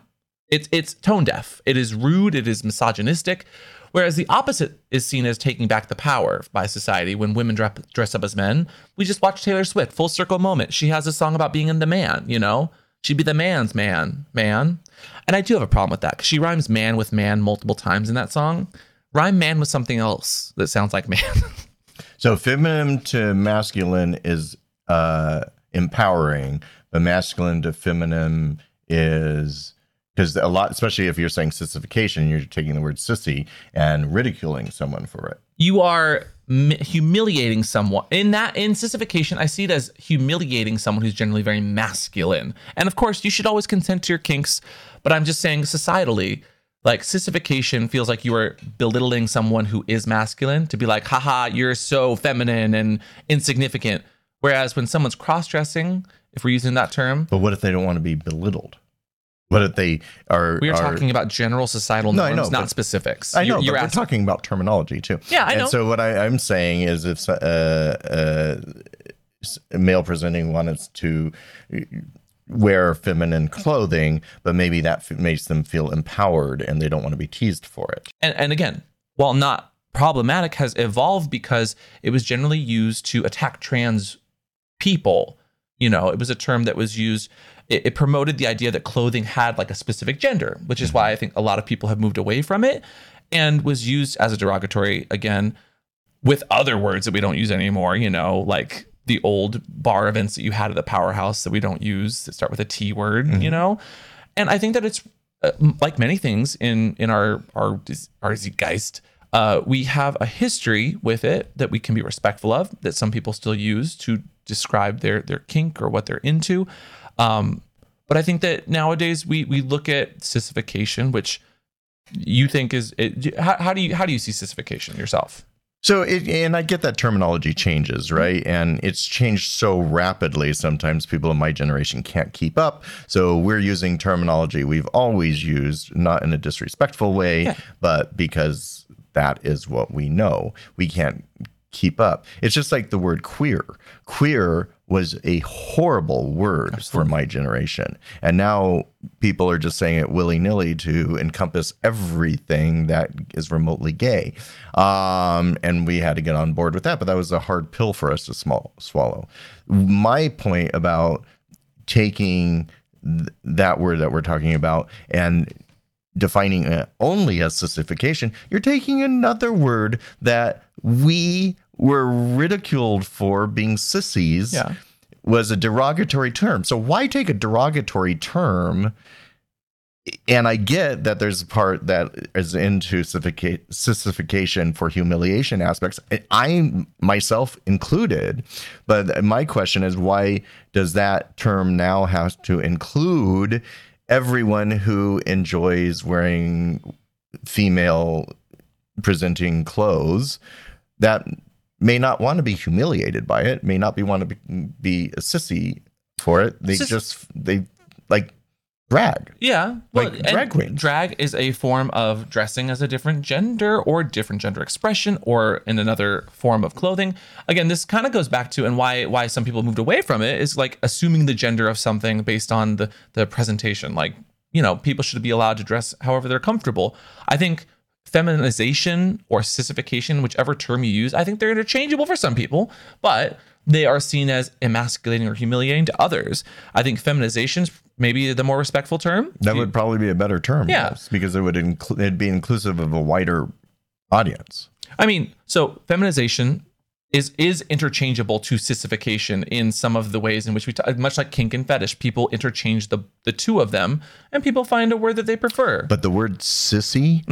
[SPEAKER 1] It's it's tone deaf. It is rude. It is misogynistic. Whereas the opposite is seen as taking back the power by society when women dress, up as men. We just watched Taylor Swift, full circle moment. She has a song about being in the man, you know? She'd be the man's man, man. And I do have a problem with that because she rhymes man with man multiple times in that song. Rhyme man with something else that sounds like man.
[SPEAKER 2] So feminine to masculine is uh, empowering, but masculine to feminine is because a lot, especially if you're saying sissification, you're taking the word sissy and ridiculing someone for it.
[SPEAKER 1] you are m- humiliating someone in that in sissification i see it as humiliating someone who's generally very masculine and of course you should always consent to your kinks but i'm just saying societally like sissification feels like you are belittling someone who is masculine to be like haha you're so feminine and insignificant whereas when someone's cross-dressing if we're using that term
[SPEAKER 2] But what if they don't want to be belittled? What if they are?
[SPEAKER 1] we are,
[SPEAKER 2] are-
[SPEAKER 1] talking about general societal
[SPEAKER 2] No,
[SPEAKER 1] norms
[SPEAKER 2] know,
[SPEAKER 1] not
[SPEAKER 2] but-
[SPEAKER 1] specifics
[SPEAKER 2] I know,
[SPEAKER 1] you're, you're
[SPEAKER 2] but we're talking about terminology too.
[SPEAKER 1] Yeah, I
[SPEAKER 2] and
[SPEAKER 1] know.
[SPEAKER 2] so what I, I'm saying is, if uh, uh, male presenting wanted to wear feminine clothing, but maybe that f- makes them feel empowered and they don't want to be teased for it.
[SPEAKER 1] and, and again, while not problematic, has evolved because it was generally used to attack trans people. You know, it was a term that was used. It, it promoted the idea that clothing had like a specific gender, which is why I think a lot of people have moved away from it, and was used as a derogatory again with other words that we don't use anymore. You know, like the old bar events that you had at the powerhouse that we don't use that start with a T word. You know, and I think that it's uh, like many things in in our our our zeitgeist. Uh, we have a history with it that we can be respectful of that some people still use to describe their their kink or what they're into. Um, but I think that nowadays we we look at sissification, which you think is it, how, how do you how do you see sissification yourself?
[SPEAKER 2] So, it, and I get that terminology changes, right? And it's changed so rapidly. Sometimes people in my generation can't keep up. So, we're using terminology we've always used, not in a disrespectful way,
[SPEAKER 1] Yeah.
[SPEAKER 2] but because that is what we know. We can't keep up. It's just like the word queer. Queer was a horrible word for my generation. And now people are just saying it willy nilly to encompass everything that is remotely gay. Um, and we had to get on board with that, but that was a hard pill for us to small, swallow. My point about taking th- that word that we're talking about and defining it only as sissification, you're taking another word that we were ridiculed for being sissies
[SPEAKER 1] Yeah.
[SPEAKER 2] was a derogatory term. So why take a derogatory term? And I get that there's a part that is into sissifica- sissification for humiliation aspects. I myself included, but my question is why does that term now have to include everyone who enjoys wearing female presenting clothes that may not want to be humiliated by it, may not be want to be, be a sissy for it. They
[SPEAKER 1] Sis-
[SPEAKER 2] just they like drag.
[SPEAKER 1] Yeah,
[SPEAKER 2] Like
[SPEAKER 1] and
[SPEAKER 2] drag queens.
[SPEAKER 1] Drag is a form of dressing as a different gender or different gender expression or in another form of clothing. Again, this kind of goes back to and why why some people moved away from it is like assuming the gender of something based on the the presentation. Like you know, people should be allowed to dress however they're comfortable. I think feminization or sissification, whichever term you use, I think they're interchangeable for some people, but they are seen as emasculating or humiliating to others. I think feminization is maybe the more respectful term.
[SPEAKER 2] That would probably be a better term.
[SPEAKER 1] Yeah.
[SPEAKER 2] yes, because it would it'd be inclusive of a wider audience.
[SPEAKER 1] I mean, so feminization is is interchangeable to sissification in some of the ways in which we talk, much like kink and fetish, people interchange the the two of them, and people find a word that they prefer.
[SPEAKER 2] But the word sissy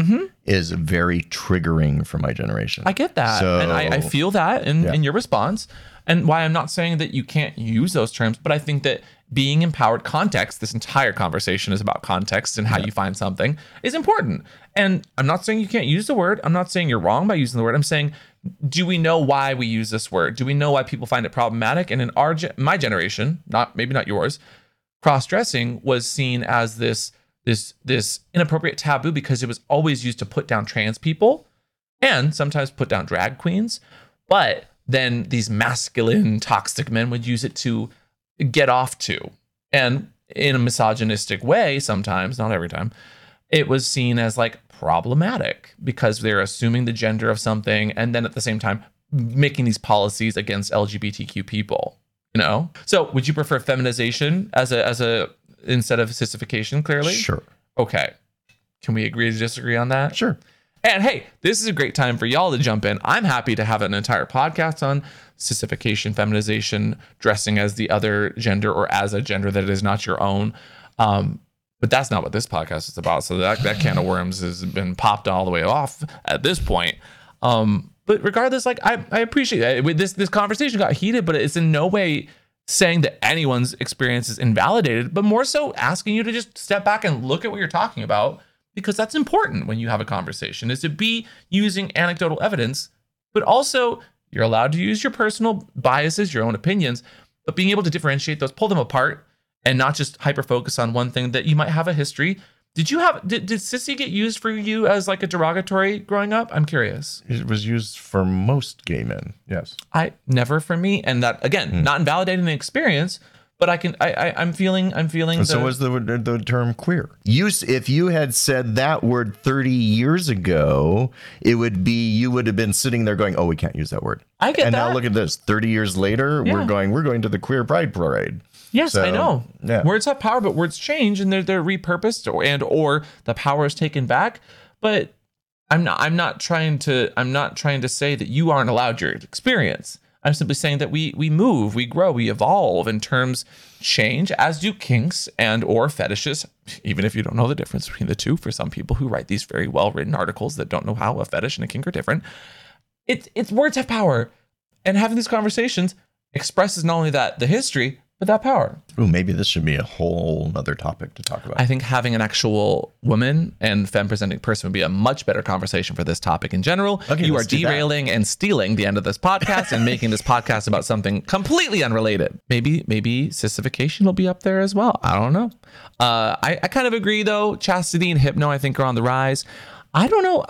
[SPEAKER 2] is very triggering for my generation.
[SPEAKER 1] Mm-hmm. I get that,
[SPEAKER 2] So-
[SPEAKER 1] and I, I feel that in,
[SPEAKER 2] Yeah.
[SPEAKER 1] in your response, and why I'm not saying that you can't use those terms, but I think that being empowered context, this entire conversation is about context and how you find something, is important. And I'm not saying you can't use the word. I'm not saying you're wrong by using the word. I'm saying, do we know why we use this word? Do we know why people find it problematic? And in our my generation, not maybe not yours, cross-dressing was seen as this this this inappropriate taboo because it was always used to put down trans people and sometimes put down drag queens. But then these masculine, toxic men would use it to get off to. And in a misogynistic way, sometimes, not every time, it was seen as like problematic because they're assuming the gender of something and then at the same time making these policies against LGBTQ people. You know? So would you prefer feminization as a as a instead of sissification, clearly?
[SPEAKER 2] Sure.
[SPEAKER 1] Okay. Can we agree to disagree on that?
[SPEAKER 2] Sure.
[SPEAKER 1] And hey, this is a great time for y'all to jump in. I'm happy to have an entire podcast on sissification, feminization, dressing as the other gender or as a gender that is not your own. Um, but that's not what this podcast is about. So that, that can of worms has been popped all the way off at this point. Um, but regardless, like I, I appreciate that. This this conversation got heated, but it's in no way saying that anyone's experience is invalidated, but more so asking you to just step back and look at what you're talking about because that's important when you have a conversation is to be using anecdotal evidence, but also you're allowed to use your personal biases, your own opinions, but being able to differentiate those, pull them apart, and not just hyper focus on one thing that you might have a history. Did you have did, did sissy get used for you as like a derogatory growing up? I'm curious.
[SPEAKER 2] It was used for most gay men. Yes.
[SPEAKER 1] I never for me, and that again, hmm. not invalidating the experience, but I can I, I I'm feeling I'm feeling.
[SPEAKER 2] And so
[SPEAKER 1] the-
[SPEAKER 2] was the the term queer. You, s- if you had said that word 30 years ago, it would be you would have been sitting there going, "Oh, we can't use that word."
[SPEAKER 1] I get
[SPEAKER 2] and
[SPEAKER 1] that.
[SPEAKER 2] now look at this. 30 years later,
[SPEAKER 1] Yeah.
[SPEAKER 2] we're going we're going to the queer pride parade.
[SPEAKER 1] Yes, I know.
[SPEAKER 2] yeah.
[SPEAKER 1] Words have power, but words change and they're they're repurposed or and or the power is taken back. But I'm not I'm not trying to I'm not trying to say that you aren't allowed your experience. I'm simply saying that we we move, we grow, we evolve and terms change as do kinks and or fetishes, even if you don't know the difference between the two for some people who write these very well written articles that don't know how a fetish and a kink are different. It's it's words have power. And having these conversations expresses not only that the history, but that power.
[SPEAKER 2] Ooh, maybe this should be a whole other topic to talk about.
[SPEAKER 1] I think having an actual woman and femme presenting person would be a much better conversation for this topic in general.
[SPEAKER 2] Okay,
[SPEAKER 1] you are
[SPEAKER 2] let's do that.
[SPEAKER 1] derailing and stealing the end of this podcast and making this podcast about something completely unrelated. Maybe, maybe sissification will be up there as well. I don't know. Uh, I, I kind of agree though. Chastity and hypno, I think, are on the rise. I don't know.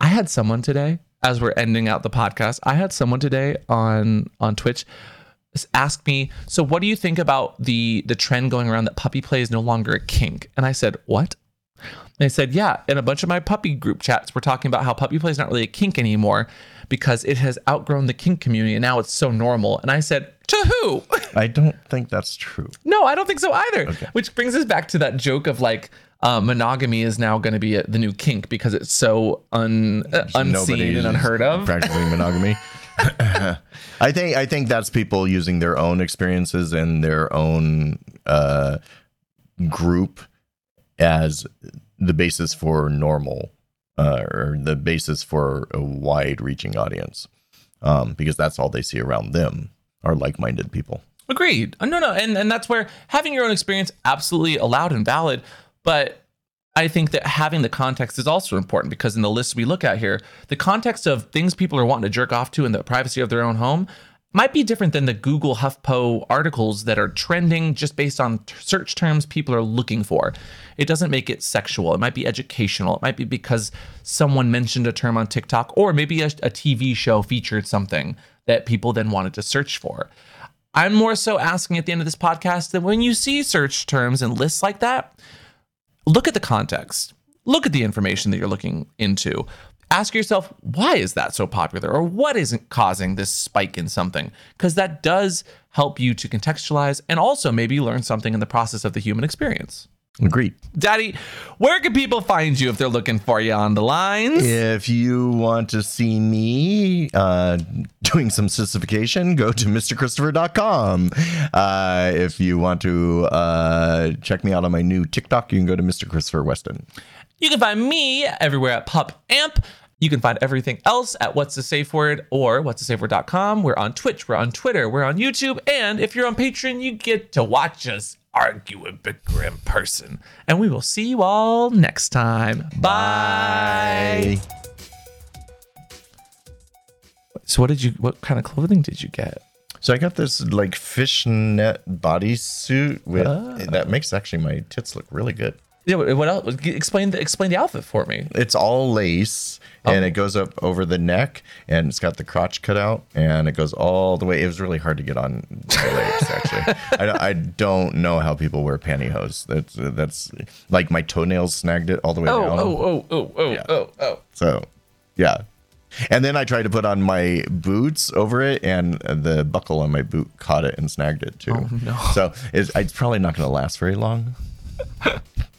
[SPEAKER 1] I had someone today, as we're ending out the podcast, I had someone today on on Twitch ask me, so what do you think about the the trend going around that puppy play is no longer a kink? And I said, what? They said, yeah. And a bunch of my puppy group chats were talking about how puppy play is not really a kink anymore because it has outgrown the kink community and now it's so normal. And I said, to who?
[SPEAKER 2] I don't think that's true.
[SPEAKER 1] no, I don't think so either. Which brings us back to that joke of like, uh, monogamy is now going to be a, the new kink because it's so un, uh, unseen and unheard of.
[SPEAKER 2] Practicing monogamy. I think I think that's people using their own experiences and their own uh, group as the basis for normal uh, or the basis for a wide-reaching audience, um, because that's all they see around them are like-minded people.
[SPEAKER 1] Agreed. No, no, and and that's where having your own experience absolutely allowed and valid, but I think that having the context is also important because in the list we look at here, the context of things people are wanting to jerk off to in the privacy of their own home might be different than the Google HuffPo articles that are trending just based on t- search terms people are looking for. It doesn't make it sexual. It might be educational. It might be because someone mentioned a term on TikTok or maybe a, a TV show featured something that people then wanted to search for. I'm more so asking at the end of this podcast that when you see search terms and lists like that, look at the context, look at the information that you're looking into. ask yourself why is that so popular? Or what isn't causing this spike in something? Because that does help you to contextualize and also maybe learn something in the process of the human experience
[SPEAKER 2] Agreed.
[SPEAKER 1] daddy where can people find you if they're looking for you on the lines
[SPEAKER 2] If you want to see me uh, doing some sissification, go to mrkristofer.com. Uh, if you want to uh, check me out on my new TikTok, you can go to Mr. Kristofer Weston.
[SPEAKER 1] You can find me everywhere at Pup Amp. You can find everything else at Watts the Safeword or Watts the Safeword.com. We're on Twitch, we're on Twitter, we're on YouTube, and if you're on Patreon, you get to watch us argue with Big Grim person. And we will see you all next time. Bye. So what did you what kind of clothing did you get?
[SPEAKER 2] So I got this like fishnet bodysuit with ah. that makes actually my tits look really good.
[SPEAKER 1] Yeah, what what else? Explain the explain the outfit for me.
[SPEAKER 2] It's all lace Oh. and it goes up over the neck and it's got the crotch cut out and it goes all the way. It was really hard to get on my legs actually. I, I don't know how people wear pantyhose. That's that's like my toenails snagged it all the way
[SPEAKER 1] Oh,
[SPEAKER 2] down.
[SPEAKER 1] oh, oh, oh, oh,
[SPEAKER 2] Yeah.
[SPEAKER 1] oh, oh.
[SPEAKER 2] So, yeah. And then I tried to put on my boots over it, and the buckle on my boot caught it and snagged it too.
[SPEAKER 1] Oh, no.
[SPEAKER 2] So it's, it's probably not going to last very long.